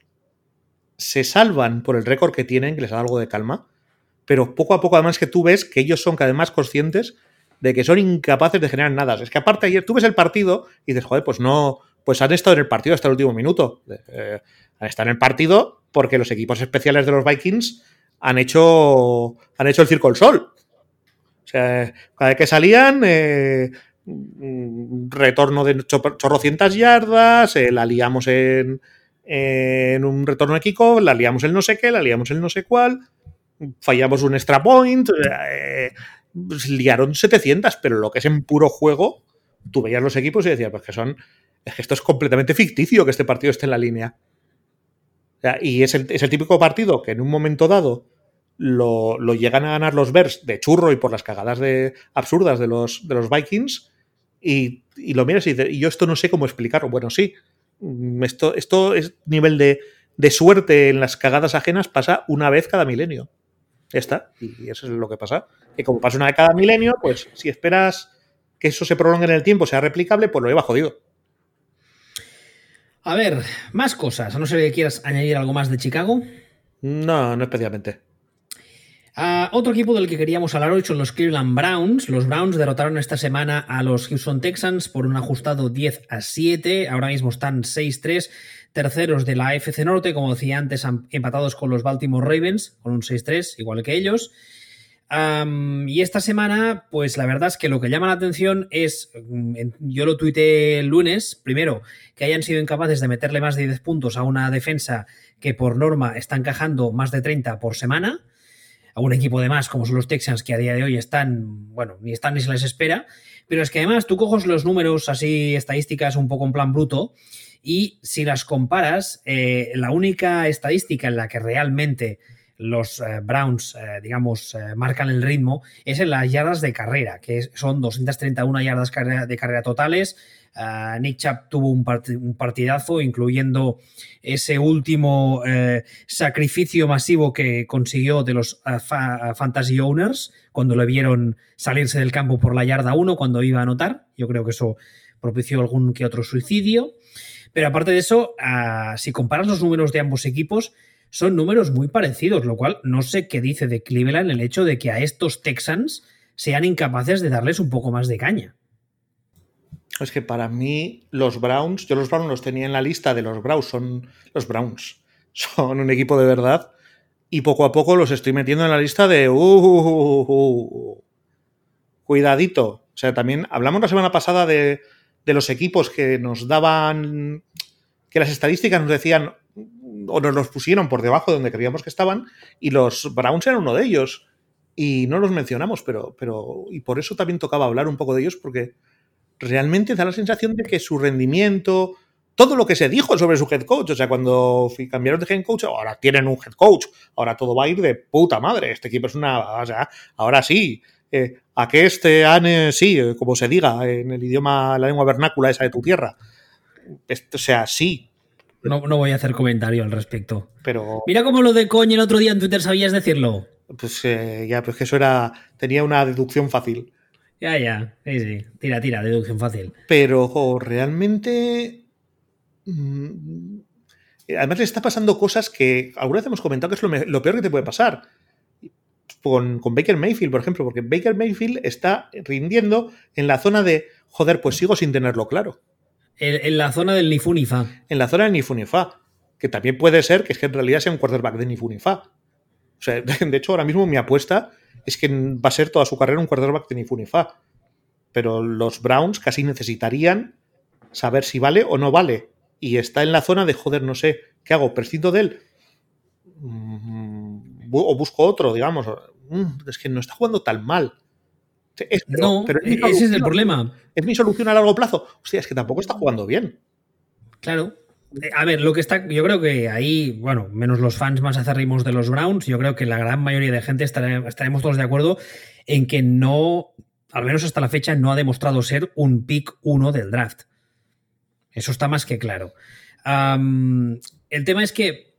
Se salvan por el récord que tienen, que les da algo de calma, pero poco a poco además que tú ves que ellos son cada vez más conscientes de que son incapaces de generar nada. Es que aparte ayer tú ves el partido y dices, joder, pues no, pues han estado en el partido hasta el último minuto. Eh, han estado en el partido porque los equipos especiales de los Vikings han hecho, han hecho el circo al sol. O sea, cada vez que salían, eh, retorno de chorrocientas yardas, eh, la liamos en, un retorno de kickoff, la liamos el no sé qué, la liamos el no sé cuál, fallamos un extra point, eh, pues liaron 700, pero lo que es en puro juego, tú veías los equipos y decías, pues que son, es que esto es completamente ficticio que este partido esté en la línea. Y es el, típico partido que en un momento dado lo, llegan a ganar los Bears de churro y por las cagadas absurdas de los, de los Vikings y, y, lo miras y dices, y yo esto no sé cómo explicarlo. Bueno, sí, esto, esto es nivel de, de, suerte en las cagadas ajenas pasa una vez cada milenio. Ya está, y eso es lo que pasa. Que como pasa una vez cada milenio, pues si esperas que eso se prolongue en el tiempo, sea replicable, pues lo lleva jodido. A ver, más cosas. A no ser que quieras añadir algo más de Chicago. No, no especialmente. Uh, otro equipo del que queríamos hablar hoy son los Cleveland Browns. Los Browns derrotaron esta semana a los Houston Texans por un ajustado 10 a 7. Ahora mismo están 6-3, terceros de la FC Norte, como decía antes, empatados con los Baltimore Ravens, con un 6-3, igual que ellos. Y esta semana, pues la verdad es que lo que llama la atención es, yo lo tuiteé el lunes, primero, que hayan sido incapaces de meterle más de 10 puntos a una defensa que por norma está encajando más de 30 por semana a un equipo de más como son los Texans que a día de hoy están, bueno, ni están ni se les espera, pero es que además tú coges los números así estadísticas un poco en plan bruto y si las comparas, eh, la única estadística en la que realmente los eh, Browns, eh, digamos, marcan el ritmo, es en las yardas de carrera, que son 231 yardas de carrera totales. Nick Chubb tuvo un, partidazo, incluyendo ese último sacrificio masivo que consiguió de los Fantasy Owners cuando le vieron salirse del campo por la yarda 1 cuando iba a anotar. Yo creo que eso propició algún que otro suicidio. Pero aparte de eso, si comparas los números de ambos equipos, son números muy parecidos, lo cual no sé qué dice de Cleveland el hecho de que a estos Texans sean incapaces de darles un poco más de caña. Es que para mí los Browns, yo los Browns los tenía en la lista de los Browns, son los Browns, son un equipo de verdad y poco a poco los estoy metiendo en la lista de uh, uh, uh, cuidadito. O sea, también hablamos la semana pasada de, de los equipos que nos daban, que las estadísticas nos decían o nos los pusieron por debajo de donde creíamos que estaban, y los Browns eran uno de ellos. Y no los mencionamos, pero, pero. Y por eso también tocaba hablar un poco de ellos, porque realmente da la sensación de que su rendimiento, todo lo que se dijo sobre su head coach, o sea, cuando cambiaron de head coach, ahora tienen un head coach, ahora todo va a ir de puta madre, este equipo es una, o sea, ahora sí, eh, a que este ane, sí, como se diga en el idioma, la lengua vernácula esa de tu tierra, o sea, sí, no, voy a hacer comentario al respecto. Pero. Mira cómo lo de coño el otro día en Twitter sabías decirlo. Pues eh, ya, pues que eso era. Tenía una deducción fácil. Ya, ya. Sí, sí. Tira, tira, deducción fácil. Pero realmente. Mm, además le está pasando cosas que alguna vez hemos comentado que es lo, peor que te puede pasar. Con, con, Baker Mayfield, por ejemplo, porque Baker Mayfield está rindiendo en la zona de, joder, pues sigo sin tenerlo claro. En, la zona del Nifunifa. En la zona del Nifunifa. Que también puede ser que es que en realidad sea un quarterback de Nifunifa. O sea, de hecho, ahora mismo mi apuesta es que va a ser toda su carrera un quarterback de Nifunifa. Pero los Browns casi necesitarían saber si vale o no vale. Y está en la zona de, joder, no sé, ¿qué hago? ¿Prescindo de él? Mm, o busco otro, digamos. Mm, es que no está jugando tan mal no, ese es el problema. ¿Es mi solución a largo plazo? Hostia, es que tampoco está jugando bien. Claro. Eh, a ver, lo que está, yo creo que ahí, bueno, menos los fans más acérrimos de los Browns, yo creo que la gran mayoría de gente estaremos todos de acuerdo en que no, al menos hasta la fecha, no ha demostrado ser un pick uno del draft. Eso está más que claro. el tema es que,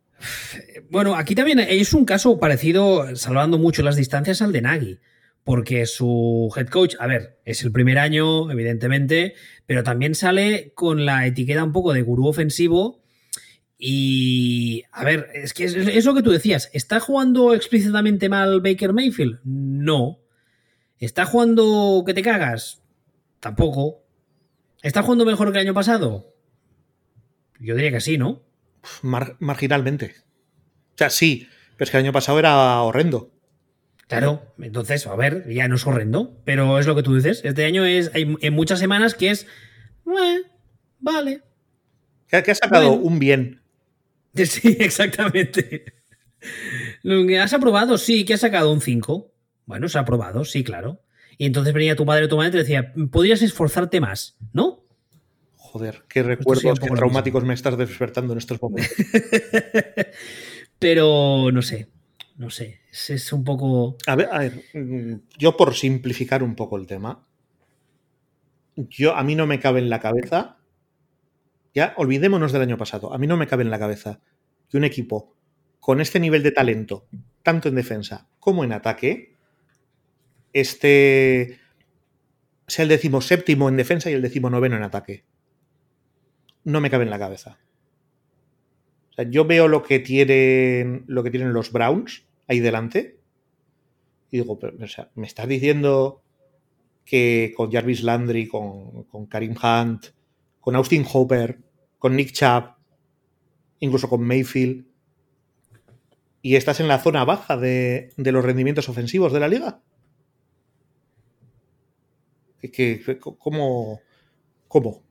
bueno, aquí también es un caso parecido, salvando mucho las distancias, al de Nagy porque su head coach, a ver, es el primer año, evidentemente, pero también sale con la etiqueta un poco de gurú ofensivo. Y, a ver, es que es, lo que tú decías, ¿está jugando explícitamente mal Baker Mayfield? No. ¿Está jugando que te cagas? Tampoco. ¿Está jugando mejor que el año pasado? Yo diría que sí, ¿no? marginalmente. O sea, sí, pero es que el año pasado era horrendo. Claro, entonces, a ver, ya no es horrendo, pero es lo que tú dices. Este año es, hay en muchas semanas que es, eh, vale. Que, ha sacado un bien. Sí, exactamente. ¿Has aprobado? Sí, que ha sacado un 5. Bueno, se ha aprobado, sí, claro. Y entonces venía tu padre o tu madre y te decía, podrías esforzarte más, ¿no? Joder, qué recuerdos, qué traumáticos me estás despertando en estos momentos. Pero no sé, no sé, es, un poco... A ver, a ver, mm, yo por simplificar un poco el tema, yo a mí no me cabe en la cabeza, ya olvidémonos del año pasado, a mí no me cabe en la cabeza que un equipo con este nivel de talento, tanto en defensa como en ataque, este sea el decimoséptimo en defensa y el decimonoveno en ataque. No me cabe en la cabeza. Yo veo lo que tienen, lo que tienen los Browns ahí delante. Y digo, pero, o sea, me estás diciendo que con Jarvis Landry, con, Karim Hunt, con Austin Hopper, con Nick Chubb, incluso con Mayfield, y estás en la zona baja de, los rendimientos ofensivos de la liga. ¿Cómo? ¿Cómo?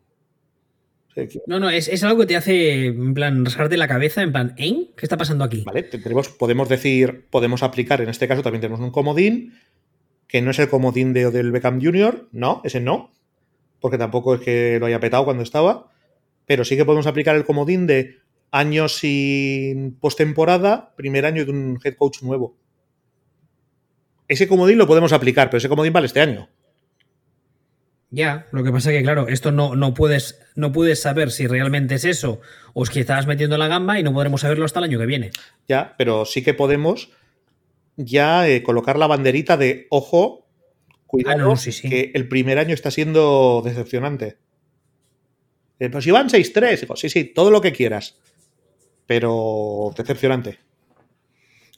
No, no, es, algo que te hace, en plan, rascarte la cabeza, en plan, ¿eh? ¿Qué está pasando aquí? Vale, tenemos, podemos decir, podemos aplicar, en este caso también tenemos un comodín, que no es el comodín de del Beckham Jr., no, ese no, porque tampoco es que lo haya petado cuando estaba, pero sí que podemos aplicar el comodín de año sin postemporada, primer año de un head coach nuevo. Ese comodín lo podemos aplicar, pero ese comodín vale este año. Ya, lo que pasa es que, claro, esto no, no, puedes, no puedes saber si realmente es eso o es que estás metiendo la gamba y no podremos saberlo hasta el año que viene. Ya, pero sí que podemos ya eh, colocar la banderita de ojo, cuidado, Ah, no, sí, sí. que el primer año está siendo decepcionante. Eh, pues si van 6-3, digo, sí, sí, todo lo que quieras, pero decepcionante.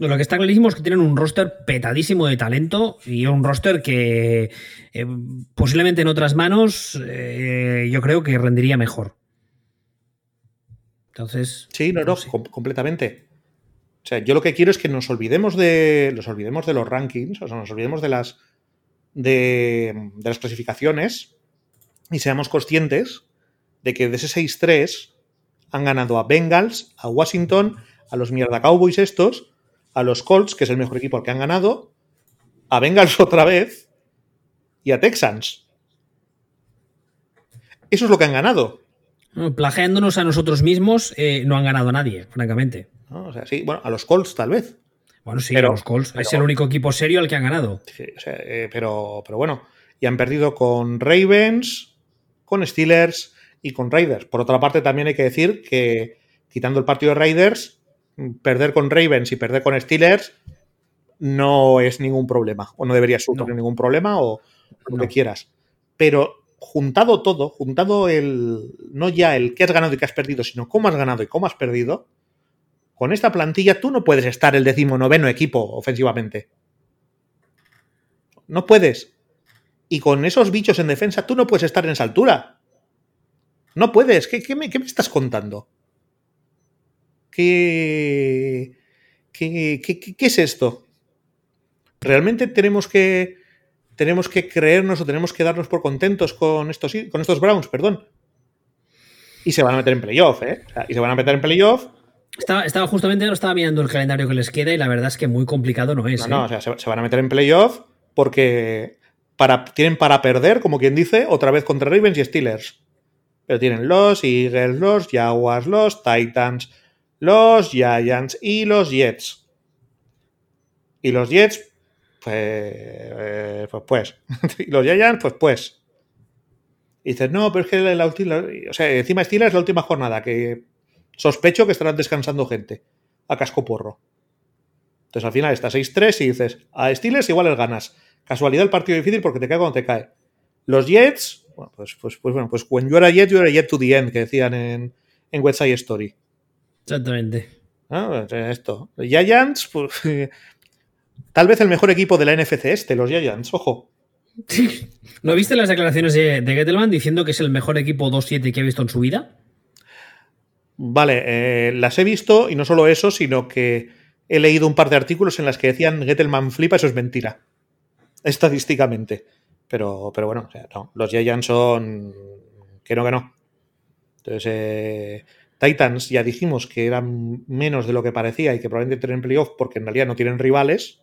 Lo que está clarísimo es que tienen un roster petadísimo de talento y un roster que eh, posiblemente en otras manos eh, yo creo que rendiría mejor. Entonces. Sí, no, no, sé. com- completamente. O sea, yo lo que quiero es que nos olvidemos de. Nos olvidemos de los rankings, o sea, nos olvidemos de las. de, de las clasificaciones y seamos conscientes de que de ese 6-3 han ganado a Bengals, a Washington, a los mierda Cowboys estos, a los Colts, que es el mejor equipo al que han ganado, a Bengals otra vez y a Texans. Eso es lo que han ganado. No, Plagiándonos a nosotros mismos, eh, no han ganado a nadie, francamente. ¿no? O sea, sí, bueno, a los Colts tal vez. Bueno, sí, Pero- los Colts. Es el único equipo serio al que han ganado. Sí, o sea, eh, pero, pero bueno, y han perdido con Ravens, con Steelers y con Raiders. Por otra parte, también hay que decir que quitando el partido de Raiders, perder con Ravens y perder con Steelers no es ningún problema, o no debería suponer No. ningún problema, o lo No. que quieras. Pero juntado todo, juntado el, no ya el qué has ganado y qué has perdido, sino cómo has ganado y cómo has perdido, con esta plantilla tú no puedes estar el decimonoveno equipo ofensivamente. No puedes. Y con esos bichos en defensa, tú no puedes estar en esa altura. No puedes. ¿Qué, qué me, qué me estás contando? ¿Qué, qué, qué- qué- qué es esto? ¿Realmente tenemos que, tenemos que creernos o tenemos que darnos por contentos con estos, con estos Browns? Perdón. Y se van a meter en playoff, ¿eh? O sea, y se van a meter en playoff. Estaba, estaba justamente, no estaba mirando el calendario que les queda y la verdad es que muy complicado no es. No, ¿eh? no, o sea, se, se van a meter en playoff porque para, tienen para perder, como quien dice, otra vez contra Ravens y Steelers. Pero tienen los Eagles, los Jaguars, los Titans, los Giants y los Jets. Y los Jets, pues, pues, pues. y los Giants, pues, pues. Y dices, no, pero es que la, última, o sea, encima Steelers es la última jornada, que sospecho que estarán descansando gente a casco porro. Entonces al final está 6-3 y dices, a Steelers igual les ganas. Casualidad el partido difícil porque te cae cuando te cae. Los Jets, bueno, pues, pues, pues bueno, pues when you are a Jet, you are a Jet to the end, que decían en, en West Side Story. Exactamente. ¿no? Esto. Los Giants, pues, tal vez el mejor equipo de la NFC este, los Giants, ojo. ¿No viste las declaraciones de, de Gettelman diciendo que es el mejor equipo 2-7 que ha visto en su vida? Vale, eh, las he visto y no solo eso, sino que he leído un par de artículos en las que decían Gettelman flipa, eso es mentira. Estadísticamente. Pero, pero bueno, o sea, no, los Giants son. Que no, que no. Entonces, eh, Titans ya dijimos que eran menos de lo que parecía y que probablemente tienen playoff porque en realidad no tienen rivales.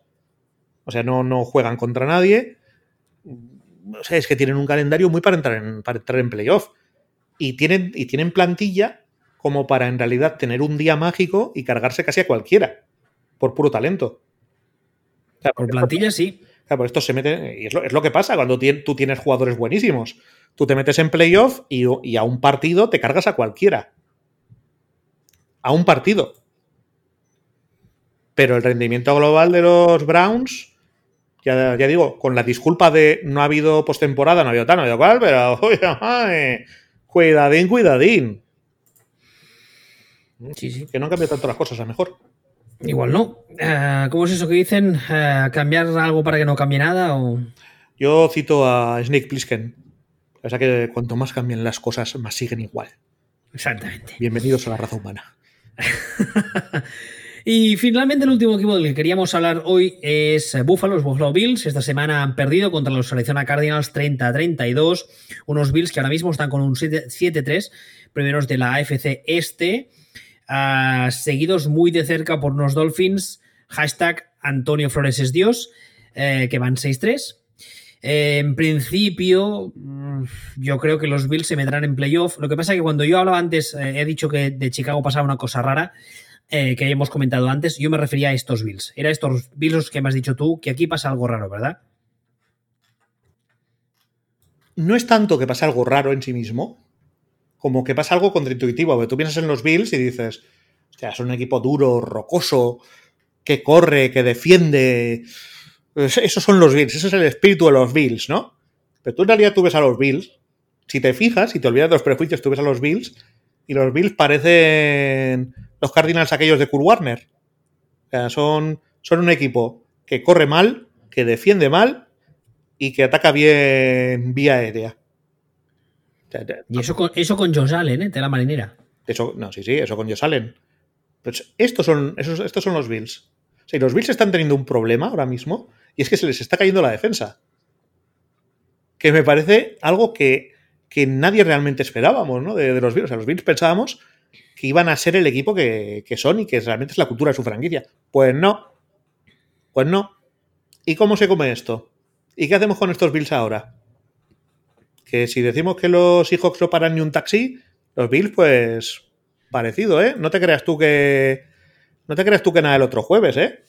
O sea, no, no juegan contra nadie. O sea, es que tienen un calendario muy para entrar en, para entrar en playoff. Y tienen, y tienen plantilla como para en realidad tener un día mágico y cargarse casi a cualquiera. Por puro talento. O sea, Por plantilla sí. Claro, esto se mete. Y es lo, es lo que pasa cuando tien- tú tienes jugadores buenísimos. Tú te metes en playoff y, y a un partido te cargas a cualquiera. A un partido. Pero el rendimiento global de los Browns, ya, ya digo, con la disculpa de no ha habido postemporada, no ha habido tal, no ha habido cual, pero oye, cuidadín, cuidadín. Sí, sí. Que no han cambiado tanto las cosas a mejor. Igual no. Eh, ¿Cómo es eso que dicen? Eh, ¿Cambiar algo para que no cambie nada? O... Yo cito a Snake Plissken. O sea que cuanto más cambien las cosas, más siguen igual. Exactamente. Bienvenidos a la raza humana. Y finalmente el último equipo del que queríamos hablar hoy es eh, Buffalo, los Buffalo Bills. Esta semana han perdido contra los Arizona Cardinals 30-32. Unos Bills que ahora mismo están con un 7-3, primeros de la AFC Este, ah, seguidos muy de cerca por unos Dolphins, hashtag Antonio Flores es Dios, eh, que van 6-3. En principio, mm, yo creo que los Bills se meterán en playoff. Lo que pasa es que cuando yo hablaba antes, eh, he dicho que de Chicago pasaba una cosa rara. Eh, que hemos comentado antes, yo me refería a estos Bills. Era estos Bills los que me has dicho tú, que aquí pasa algo raro, ¿verdad? No es tanto que pasa algo raro en sí mismo, como que pasa algo contraintuitivo. Tú piensas en los Bills y dices, hostia, son un equipo duro, rocoso, que corre, que defiende. Esos son los Bills, ese es el espíritu de los Bills, ¿no? Pero tú en realidad tú ves a los Bills, si te fijas, si te olvidas de los prejuicios, tú ves a los Bills y los Bills parecen los Cardinals aquellos de Kurt Warner. O sea, son, son un equipo que corre mal, que defiende mal y que ataca bien vía aérea. Y eso con, eso con Josh Allen, ¿eh? De la marinera. Eso, no, sí, sí, eso con Josh Allen. Pues estos son, esos, estos son los Bills. O sea, los Bills están teniendo un problema ahora mismo y es que se les está cayendo la defensa. Que me parece algo que, que nadie realmente esperábamos, ¿no? De, de, los Bills. O sea, los Bills pensábamos que iban a ser el equipo que, que, son y que realmente es la cultura de su franquicia. Pues no. Pues no. ¿Y cómo se come esto? ¿Y qué hacemos con estos Bills ahora? Que si decimos que los Seahawks no paran ni un taxi, los Bills, pues. Parecido, ¿eh? No te creas tú que. No te creas tú que nada el otro jueves, ¿eh?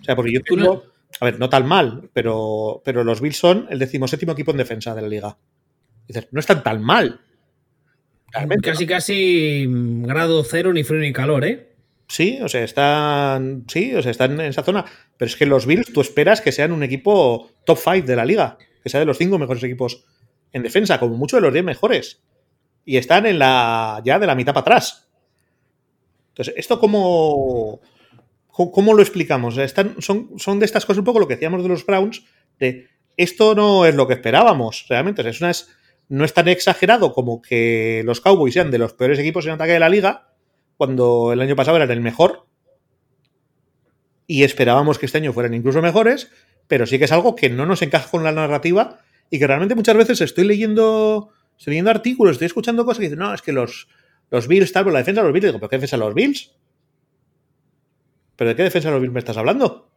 O sea, porque yo tengo. A ver, no tan mal, pero, pero los Bills son el decimoséptimo equipo en defensa de la liga. Dices, no están tan mal. Realmente, casi, ¿no? casi grado cero, ni frío ni calor, ¿eh? Sí, o sea, están. Sí, o sea, están en esa zona. Pero es que los Bills, tú esperas que sean un equipo top 5 de la liga. Que sea de los cinco mejores equipos en defensa, como mucho de los 10 mejores. Y están en la. ya de la mitad para atrás. Entonces, ¿esto cómo. ¿Cómo lo explicamos? Son, son de estas cosas un poco lo que decíamos de los Browns, de esto no es lo que esperábamos, realmente. Es una, es, no es tan exagerado como que los Cowboys sean de los peores equipos en ataque de la liga, cuando el año pasado eran el mejor. Y esperábamos que este año fueran incluso mejores, pero sí que es algo que no nos encaja con la narrativa y que realmente muchas veces estoy leyendo, estoy leyendo artículos, estoy escuchando cosas que dicen, no, es que los, los Bills, tal, pero la defensa de los Bills, digo, ¿pero qué defensa de los Bills? ¿Pero de qué defensa Bills me estás hablando?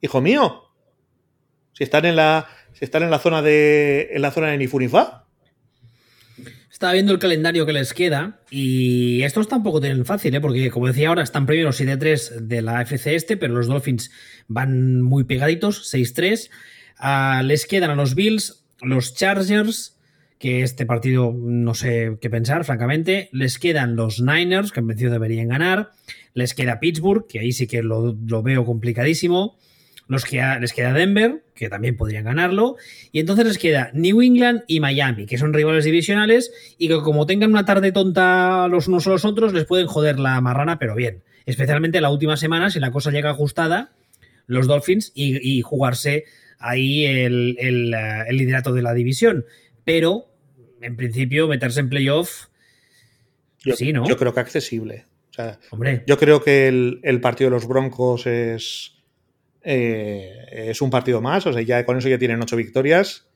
Hijo mío. Si están en la, si están en la zona de. en la zona de Nifunifa. Estaba viendo el calendario que les queda y estos tampoco tienen fácil, ¿eh? porque como decía ahora, están primeros 7-3 de la FC este, pero los Dolphins van muy pegaditos, 6-3. Uh, les quedan a los Bills, los Chargers, que este partido no sé qué pensar, francamente. Les quedan los Niners, que en principio deberían ganar. Les queda Pittsburgh, que ahí sí que lo, lo veo complicadísimo. Los que les queda Denver, que también podrían ganarlo. Y entonces les queda New England y Miami, que son rivales divisionales y que como tengan una tarde tonta los unos a los otros, les pueden joder la marrana, pero bien. Especialmente la última semana, si la cosa llega ajustada, los Dolphins y, y jugarse ahí el, el, el liderato de la división. Pero en principio, meterse en playoff. Yo, sí, ¿no? Yo creo que accesible. O sea, Hombre. Yo creo que el, el partido de los Broncos es. Eh, es un partido más. O sea, ya con eso ya tienen ocho victorias.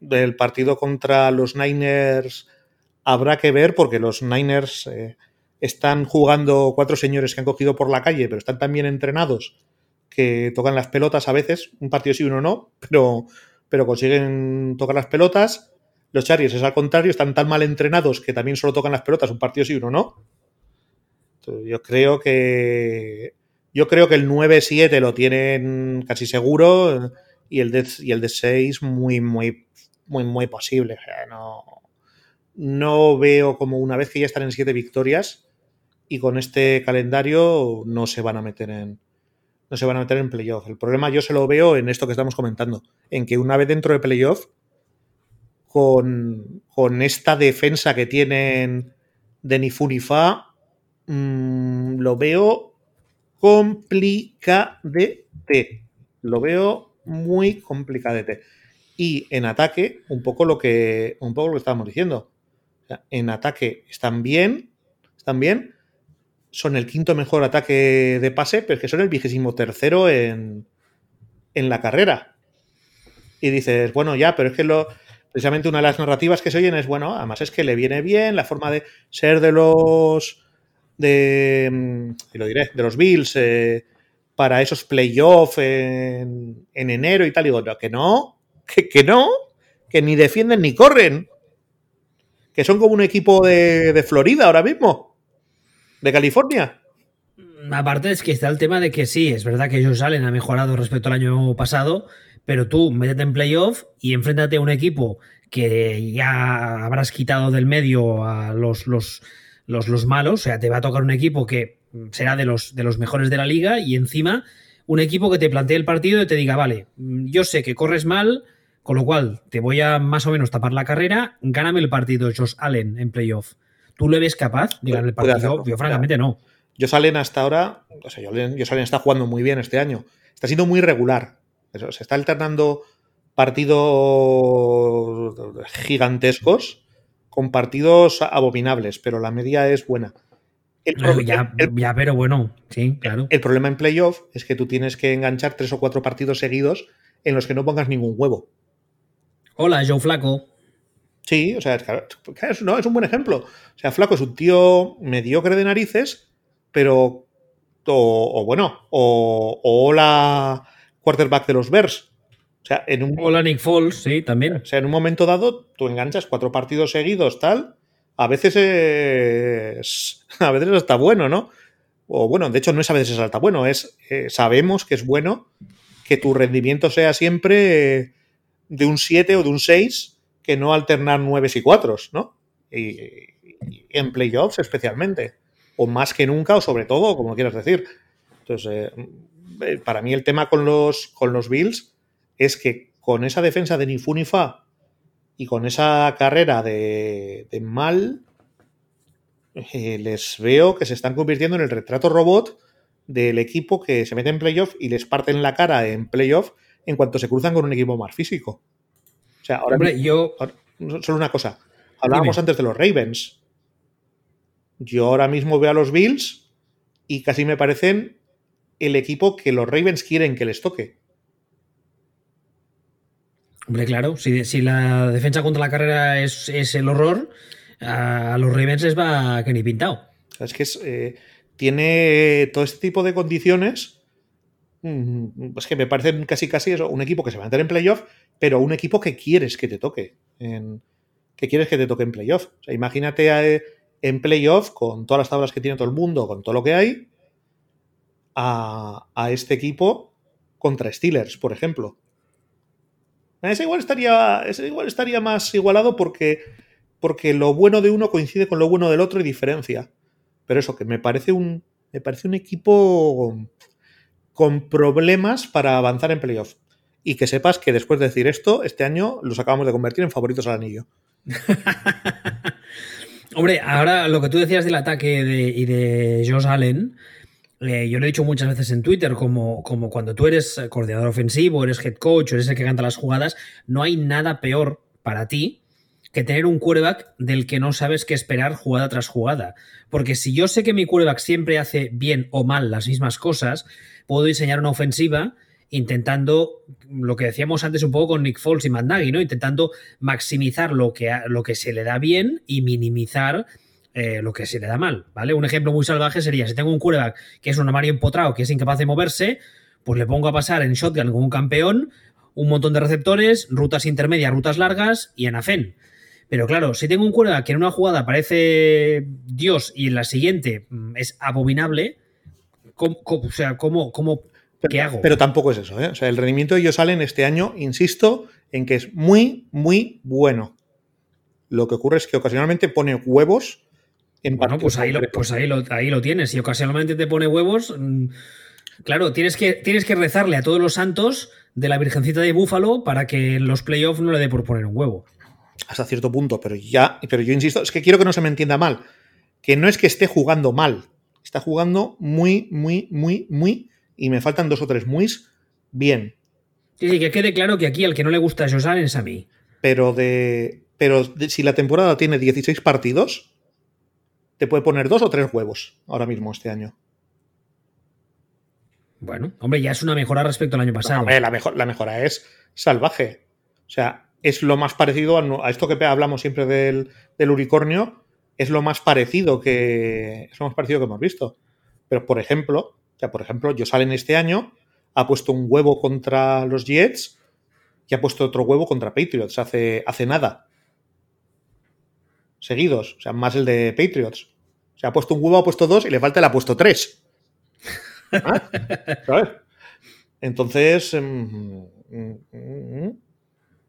Del partido contra los Niners habrá que ver, porque los Niners eh, están jugando cuatro señores que han cogido por la calle, pero están tan bien entrenados que tocan las pelotas a veces. Un partido sí, uno no, pero, pero consiguen tocar las pelotas los Chargers es al contrario, están tan mal entrenados que también solo tocan las pelotas, un partido sí, uno no. Yo creo que. Yo creo que el 9-7 lo tienen casi seguro y el de, y el de 6 muy, muy, muy, muy posible. No, no veo como una vez que ya están en 7 victorias y con este calendario no se van a meter en, no se van a meter en playoff. El problema yo se lo veo en esto que estamos comentando, en que una vez dentro de playoff con, con, esta defensa que tienen de Nifunifa, mmm, lo veo complicadete. Lo veo muy complicadete. Y en ataque, un poco lo que, un poco lo estábamos diciendo. En ataque están bien, están bien. Son el quinto mejor ataque de pase, pero es que son el vigésimo tercero en, en la carrera. Y dices, bueno, ya, pero es que lo, precisamente una de las narrativas que se oyen es, bueno, además es que le viene bien la forma de ser de los, de, y lo diré, de los Bills eh, para esos playoffs en, en, enero y tal. Y digo, no, que no, que, que, no, que ni defienden ni corren. Que son como un equipo de, de Florida ahora mismo, de California. Aparte es que está el tema de que sí, es verdad que ellos salen, ha mejorado respecto al año pasado, pero tú métete en playoff y enfréntate a un equipo que ya habrás quitado del medio a los, los, los, los malos, o sea, te va a tocar un equipo que será de los, de los mejores de la liga y encima un equipo que te plantee el partido y te diga, vale, yo sé que corres mal, con lo cual te voy a más o menos tapar la carrera, gáname el partido, Josh Allen, en playoff. ¿Tú le ves capaz de ganar el partido? Yo, francamente, no. Yo Allen hasta ahora, o sea, yo Allen está jugando muy bien este año. Está siendo muy regular. Se está alternando partidos gigantescos con partidos abominables, pero la media es buena. El ya, el, ya, pero bueno, sí, claro. El problema en playoff es que tú tienes que enganchar tres o cuatro partidos seguidos en los que no pongas ningún huevo. Hola, Joe Flaco. Sí, o sea, es, no, es un buen ejemplo. O sea, Flaco es un tío mediocre de narices, pero. O, o bueno, o, o la quarterback de los Bears. O sea, en un. Hola, Nick Foles, sí, también. O sea, en un momento dado, tú enganchas cuatro partidos seguidos, tal. A veces es. A veces está bueno, ¿no? O bueno, de hecho, no es a veces es alta bueno, es. Eh, sabemos que es bueno que tu rendimiento sea siempre de un 7 o de un 6, que no alternar 9 y 4, ¿no? Y, y, en playoffs especialmente. O más que nunca, o sobre todo, como quieras decir. Entonces, eh, para mí el tema con los, con los Bills es que con esa defensa de ni fu ni fa y con esa carrera de, de mal, eh, les veo que se están convirtiendo en el retrato robot del equipo que se mete en playoff y les parten la cara en playoff en cuanto se cruzan con un equipo más físico. O sea, ahora, Hombre, yo... ahora solo una cosa. Hablábamos Dime. antes de los Ravens. Yo ahora mismo veo a los Bills y casi me parecen el equipo que los Ravens quieren que les toque. Hombre, claro, si, la defensa contra la carrera es, el horror, a los Ravens les va que ni pintado. Es que eh, tiene todo este tipo de condiciones. Mm, es que me parecen casi casi eso, un equipo que se va a meter en playoff, pero un equipo que quieres que te toque. En, que quieres que te toque en playoff. O sea, imagínate a, en playoff con todas las tablas que tiene todo el mundo, con todo lo que hay, a este equipo contra Steelers, por ejemplo. Ese igual estaría, ese igual estaría más igualado porque, porque lo bueno de uno coincide con lo bueno del otro y diferencia. Pero eso, que me parece un, me parece un equipo con problemas para avanzar en playoff. Y que sepas que después de decir esto, este año los acabamos de convertir en favoritos al anillo. Hombre, ahora lo que tú decías del ataque de, y de Josh Allen, eh, yo lo he dicho muchas veces en Twitter, como, como cuando tú eres coordinador ofensivo, eres head coach, eres el que canta las jugadas, no hay nada peor para ti que tener un quarterback del que no sabes qué esperar jugada tras jugada. Porque si yo sé que mi quarterback siempre hace bien o mal las mismas cosas, puedo diseñar una ofensiva intentando lo que decíamos antes un poco con Nick Foles y Matt ¿no? Intentando maximizar lo que, lo que se le da bien y minimizar eh, lo que se le da mal, ¿vale? Un ejemplo muy salvaje sería, si tengo un quarterback que es un armario empotrado, que es incapaz de moverse, pues le pongo a pasar en shotgun como un campeón, un montón de receptores, rutas intermedias, rutas largas y en AFEN. Pero claro, si tengo un quarterback que en una jugada parece Dios y en la siguiente mm, es abominable, ¿cómo, cómo, o sea, ¿cómo, cómo pero, ¿qué hago? Pero tampoco es eso, ¿eh? O sea, el rendimiento de ellos salen este año, insisto, en que es muy, muy bueno. Lo que ocurre es que ocasionalmente pone huevos en bueno, pues ahí, lo, pues ahí lo, ahí lo tienes. Si ocasionalmente te pone huevos, mmm, claro, tienes que, tienes que rezarle a todos los santos de la Virgencita de Búfalo para que en los playoffs no le dé por poner un huevo hasta cierto punto, pero ya, pero yo insisto, es que quiero que no se me entienda mal, que no es que esté jugando mal, está jugando muy, muy, muy, muy, y me faltan dos o tres muis bien. Sí, sí, que quede claro que aquí al que no le gusta Allen es a mí. Pero de, pero de, si la temporada tiene 16 partidos, te puede poner dos o tres huevos ahora mismo este año. Bueno, hombre, ya es una mejora respecto al año pasado. No, hombre, la, mejor, la mejora es salvaje. O sea, es lo más parecido a, a esto que hablamos siempre del, del, unicornio, es lo más parecido que es lo más parecido que hemos visto. Pero, por ejemplo, sea, por ejemplo, yo salen este año, ha puesto un huevo contra los Jets y ha puesto otro huevo contra Patriots hace, hace nada. Seguidos, o sea, más el de Patriots. Sea, ha puesto un huevo, ha puesto dos y le falta el ha puesto tres. ¿Ah? ¿Sabes? Entonces, mm, mm, mm,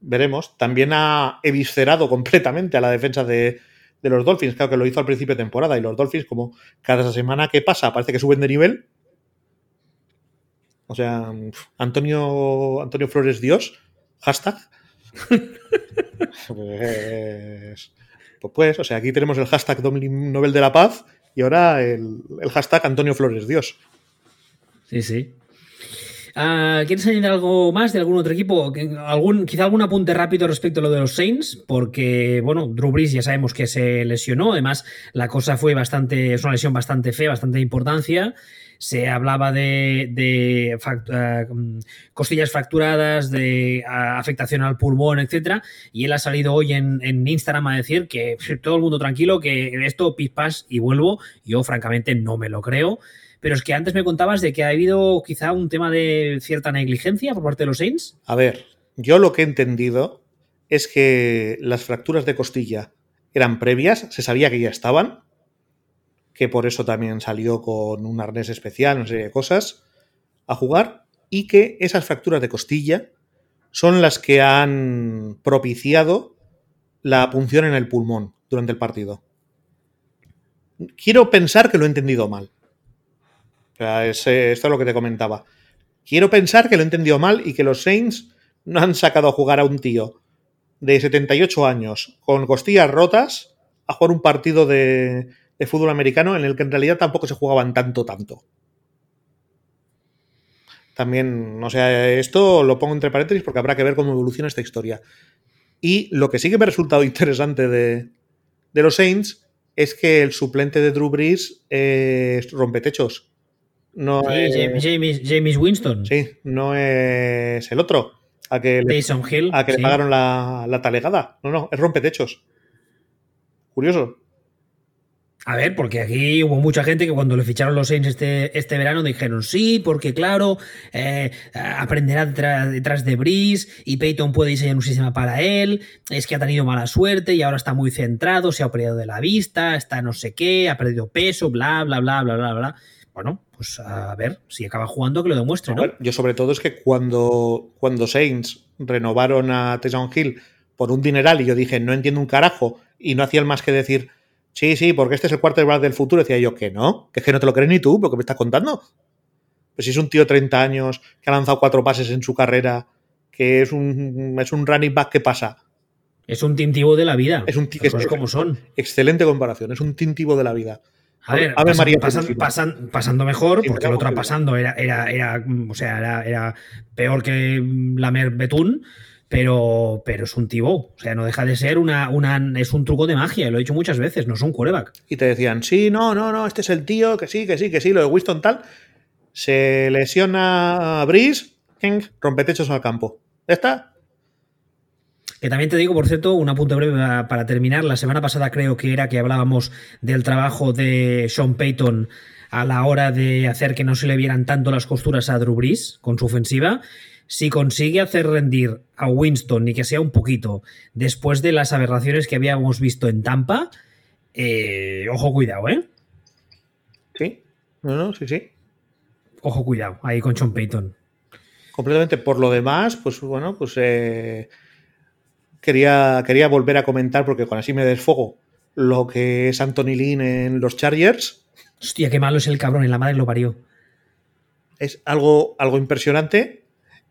veremos. También ha eviscerado completamente a la defensa de, de los Dolphins. Claro que lo hizo al principio de temporada. Y los Dolphins, como cada semana que pasa, parece que suben de nivel. O sea, Antonio, Antonio Flores Dios, hashtag. pues, pues, o sea, aquí tenemos el hashtag Nobel de la Paz y ahora el, el hashtag Antonio Flores Dios. Sí, sí. Uh, ¿Quieres añadir algo más de algún otro equipo? ¿Algún, quizá algún apunte rápido respecto a lo de los Saints, porque, bueno, Drew Brees ya sabemos que se lesionó, además la cosa fue bastante, es una lesión bastante fea, bastante de importancia. Se hablaba de, de uh, costillas fracturadas, de afectación al pulmón, etcétera, y él ha salido hoy en, en, Instagram a decir que todo el mundo tranquilo, que esto pispas y vuelvo. Yo, francamente, no me lo creo. Pero es que antes me contabas de que ha habido quizá un tema de cierta negligencia por parte de los Saints. A ver, yo lo que he entendido es que las fracturas de costilla eran previas, se sabía que ya estaban, que por eso también salió con un arnés especial, no sé qué cosas, a jugar, y que esas fracturas de costilla son las que han propiciado la punción en el pulmón durante el partido. Quiero pensar que lo he entendido mal. O sea, esto es lo que te comentaba. Quiero pensar que lo he entendido mal y que los Saints no han sacado a jugar a un tío de 78 años con costillas rotas a jugar un partido de, de fútbol americano en el que en realidad tampoco se jugaban tanto, tanto. También, o sea, esto lo pongo entre paréntesis porque habrá que ver cómo evoluciona esta historia. Y lo que sí que me ha resultado interesante de, de los Saints es que el suplente de Drew Brees es rompetechos. No sí, es, James, James, Winston. Sí, no es el otro. A que le, Hill, a que sí. le pagaron la, la, talegada. No, no, es rompetechos. Curioso. A ver, porque aquí hubo mucha gente que cuando le ficharon los Saints este, este verano dijeron sí, porque claro, eh, aprenderá detrás, detrás de Breeze y Peyton puede diseñar un sistema para él, es que ha tenido mala suerte y ahora está muy centrado, se ha operado de la vista, está no sé qué, ha perdido peso, bla, bla, bla, bla, bla, bla. Bueno, pues a ver si acaba jugando que lo demuestre, ¿no? Ver, yo sobre todo es que cuando, cuando Saints renovaron a Tyson Hill por un dineral y yo dije, no entiendo un carajo, y no hacían más que decir, sí, sí, porque este es el quarterback del futuro, decía yo que no, que es que no te lo crees ni tú, porque me estás contando. Pues si es un tío de 30 años que ha lanzado cuatro pases en su carrera, que es un, es un running back que pasa. Es un tintivo de la vida. Es un es, como son. Excelente comparación, es un tintivo de la vida. A ver, Ave pasan, María pasan, pasando mejor, Sí, porque el otro pasando era, era, era, o sea, era, era peor que Lamer Betún, pero, pero es un tibo. O sea, no deja de ser una, una. Es un truco de magia, lo he dicho muchas veces, no es un quarterback. y te decían, sí, no, no, no, este es el tío, que sí, que sí, que sí, lo de Winston tal. Se lesiona a Breeze, rompetechos al campo. ¿Ya está? Que también te digo, por cierto, un apunte breve para, para terminar. La semana pasada creo que era que hablábamos del trabajo de Sean Payton a la hora de hacer que no se le vieran tanto las costuras a Drew Brees con su ofensiva. Si consigue hacer rendir a Winston, ni que sea un poquito, después de las aberraciones que habíamos visto en Tampa, eh, ojo cuidado, ¿eh? Sí, no, no, sí, sí. Ojo cuidado, ahí con Sean Payton. Completamente. Por lo demás, pues bueno, pues eh, quería, quería volver a comentar, porque con así me desfogo, lo que es Anthony Lynn en los Chargers. Hostia, qué malo es el cabrón, en la madre lo parió. Es algo, algo impresionante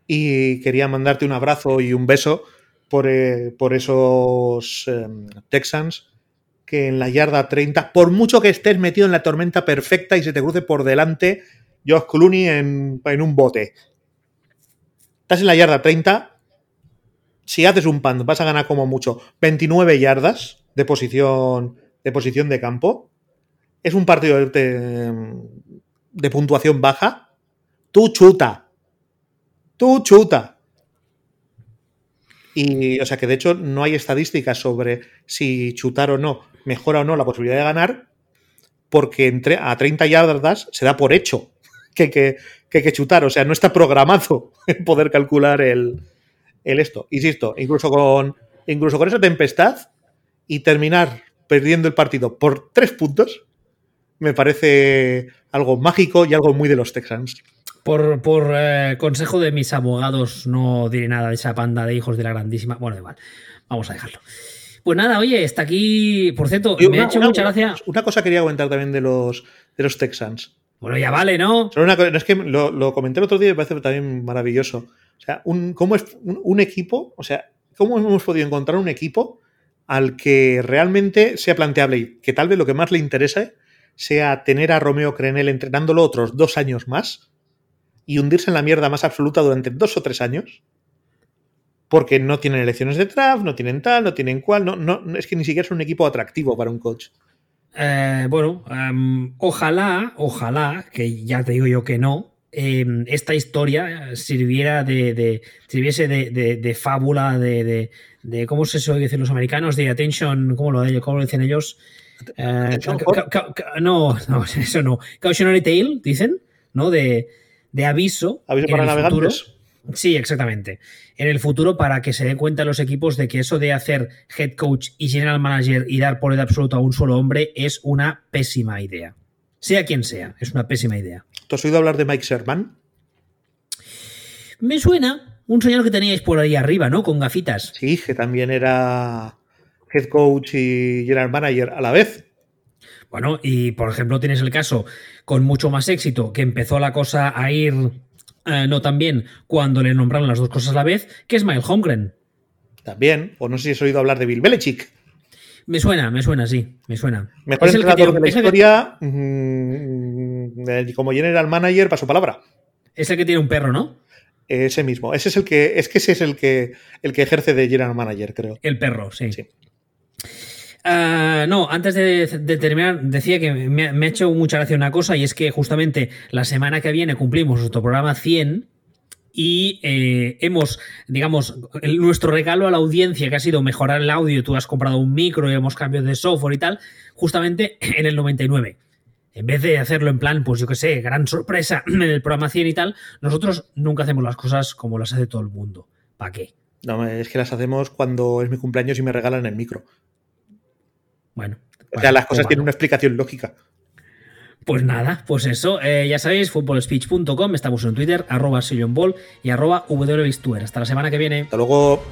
y quería mandarte un abrazo y un beso por, eh, por esos eh, Texans que en la yarda 30, por mucho que estés metido en la tormenta perfecta y se te cruce por delante Josh Clooney en, en un bote. Estás en la yarda 30, si haces un punt vas a ganar como mucho 29 yardas de posición de, posición de campo. Es un partido de, de puntuación baja. Tú chuta. Tú chuta. Y, o sea, que de hecho no hay estadísticas sobre si chutar o no mejora o no la posibilidad de ganar, porque entre, a 30 yardas se da por hecho que, que, que, que chutar. O sea, no está programado poder calcular el, el esto. Insisto, incluso con, incluso con esa tempestad y terminar perdiendo el partido por tres puntos, me parece algo mágico y algo muy de los Texans. Por, por eh, consejo de mis abogados, no diré nada de esa panda de hijos de la grandísima. Bueno, igual, vamos a dejarlo. Pues nada, oye, está aquí. Por cierto, Y me una- ha hecho una- mucha gracia. Una cosa quería comentar también de los, de los Texans. Bueno, ya vale, ¿no? Solo una co- no, es que lo, lo comenté el otro día y me parece también maravilloso. O sea, un, ¿cómo es un, un equipo? O sea, ¿cómo hemos podido encontrar un equipo al que realmente sea planteable y que tal vez lo que más le interese sea tener a Romeo Crenel entrenándolo otros dos años más y hundirse en la mierda más absoluta durante dos o tres años? Porque no tienen elecciones de draft, no tienen tal, no tienen cual, no, no, es que ni siquiera es un equipo atractivo para un coach. Eh, bueno, em, ojalá, ojalá, que ya te digo yo que no, em, esta historia sirviera de, de- sirviese de, de- de fábula, de, de- de- ¿cómo se suele decir los americanos? De attention, ¿cómo lo, cómo lo dicen ellos? Eh, ca- ca- ca- no, no, eso no. Cautionary tale, dicen, ¿no? De, de aviso. ¿Aviso para navegantes? futuro. Sí, exactamente. En el futuro, para que se den cuenta los equipos de que eso de hacer head coach y general manager y dar poder absoluto a un solo hombre es una pésima idea. Sea quien sea, es una pésima idea. ¿Tú has oído hablar de Mike Sherman? Me suena un señor que teníais por ahí arriba, ¿no? Con gafitas. Sí, que también era head coach y general manager a la vez. Bueno, y por ejemplo, tienes el caso con mucho más éxito, que empezó la cosa a ir eh, no tan bien cuando le nombraron las dos cosas a la vez, que es Mile Holmgren. También. O no sé si has oído hablar de Bill Belichick. Me suena, me suena, sí, me suena. Mejor Es el que entrenador tiene- de la historia. mm, eh, como general manager, paso palabra. Es el que tiene un perro, ¿no? Ese mismo. Ese es el que. Es que ese es el que el que ejerce de general manager, creo. El perro, sí. Sí. Ah, no, antes de, terminar, decía que me, ha hecho mucha gracia una cosa y es que justamente la semana que viene cumplimos nuestro programa 100 y eh, hemos, digamos, nuestro regalo a la audiencia que ha sido mejorar el audio, tú has comprado un micro y hemos cambiado de software y tal, justamente en el 99. En vez de hacerlo en plan, pues yo qué sé, gran sorpresa en el programa 100 y tal, nosotros nunca hacemos las cosas como las hace todo el mundo. ¿Para qué? No, es que las hacemos cuando es mi cumpleaños y me regalan el micro. Bueno. O sea, las cosas tienen una explicación lógica. Pues nada, pues eso, eh, ya sabéis, footballspeech.com, estamos en Twitter, arroba y arroba. Hasta la semana que viene. Hasta luego.